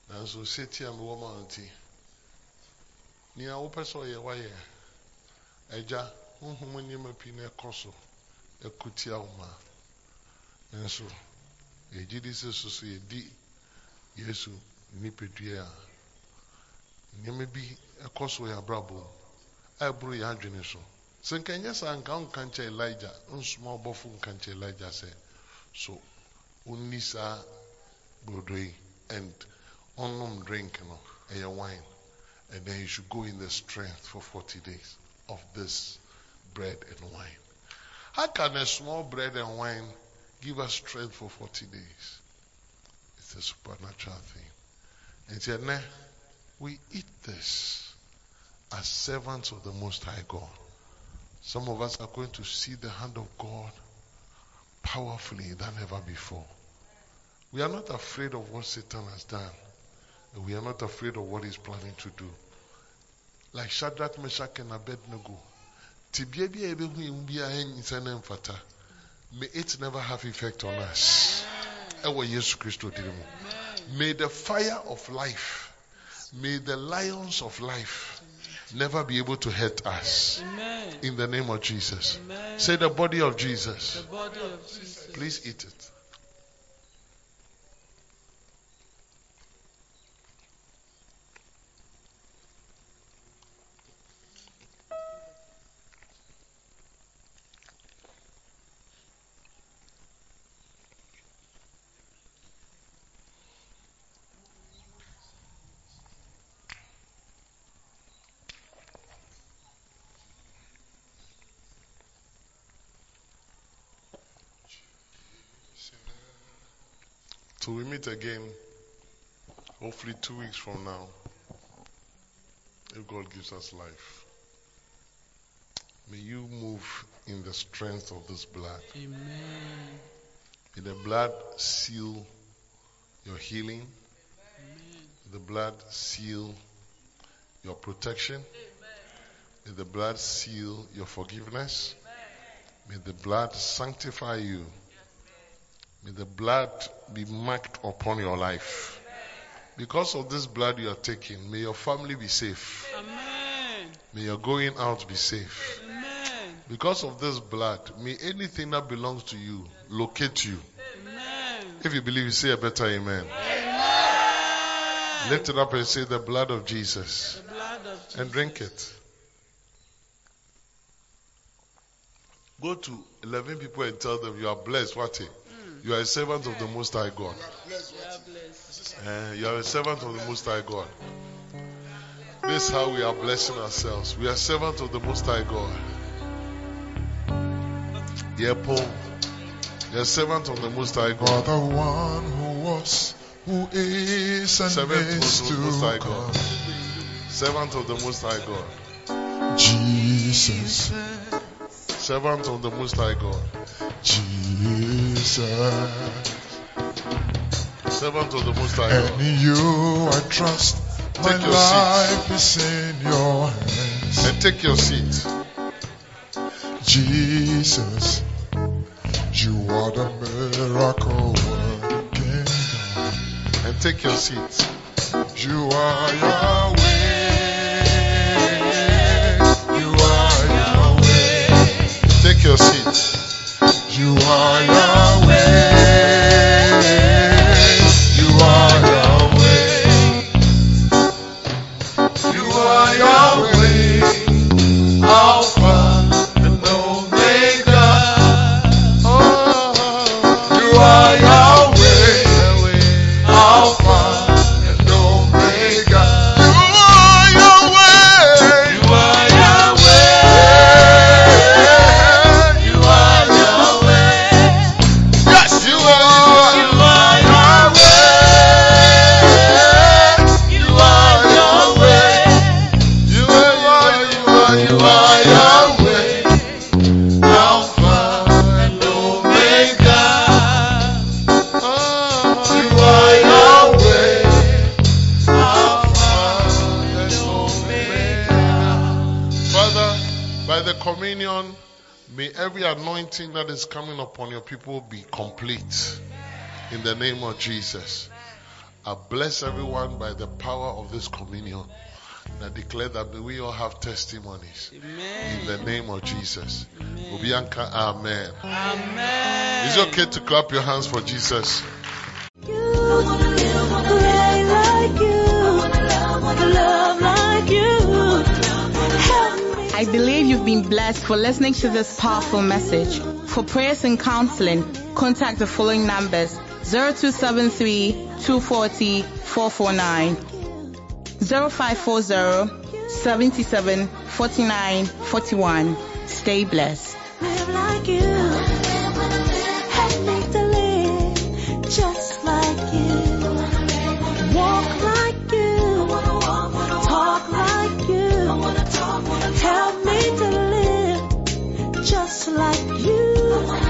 Nanso seti a mewɔ ma no nti. Nea wopɛ sɛ ɔyɛ wayɛ. Agya, honhom nneɛma pii na ɛkɔ so. Ɛkutia wo ma. Nanso, yɛgye di sɛ so so yɛdi yesu nipadua a nneɛma bi ɛkɔ so yɛ abrabɔ mu ɛboro yɛ adwene so sɛ nka nyɛ saa nka nka nkyɛ elija nsoma ɔbɔfo nka nkyɛ elija sɛ So, only sa brodoi and onum drink no, a wine. And then you should go in the strength for 40 days of this bread and wine. How can a small bread and wine give us strength for 40 days? It's a supernatural thing. And said, nah, we eat this as servants of the Most High God. Some of us are going to see the hand of God powerfully than ever before. We are not afraid of what Satan has done. We are not afraid of what he's planning to do. Like Shadrach, Meshach, and Abednego. Tibia ebehu emu bi a ɛnyisa ne mfata. May it never have effect on us. Ɛwɔ Yesu Kristo diri. May the fire of life, may the lions of life never be able to hurt us. Amen. In the name of Jesus. Amen. Say the body of Jesus. The body of Jesus. Please eat it. Till we meet again, hopefully two weeks from now, if God gives us life. May you move in the strength of this blood. Amen. May the blood seal your healing. Amen. May the blood seal your protection. Amen. May the blood seal your forgiveness. Amen. May the blood sanctify you. May the blood be marked upon your life. Because of this blood you are taking, may your family be safe. Amen. May your going out be safe. Amen. Because of this blood, may anything that belongs to you locate you. Amen. If you believe, you say a better amen. Amen. Lift it up and say the blood of Jesus The blood of Jesus. and drink it. Go to 11 people and tell them you are blessed. What? eh? You are a servant of the Most High God. You are. Eh, you are a servant of the Most High God. This is how we are blessing ourselves. We are servants of the Most High God. Yeah, Paul. You are servant of the Most High God. the one who was, who is, and Servant is of the Most High to God. Servant of the Most High God. Jesus, Servant of the Most High God. Jesus, Servant of the Most High and in you I trust. My your life is in your hands. And take your seat. Jesus, you are the miracle working. And take your seat. You are Yahweh. You are Yahweh. Is coming upon your people be complete. In the name of Jesus. I bless everyone by the power of this communion. And I declare that we all have testimonies. In the name of Jesus. Obianka, Amen. Amen. Is it okay to clap your hands for Jesus? I wanna live, wanna pray like you. I believe you've been blessed for listening to this powerful message. For prayers and counseling, contact the following numbers 0273 240 449 0540 77 49 41. Stay blessed. like you.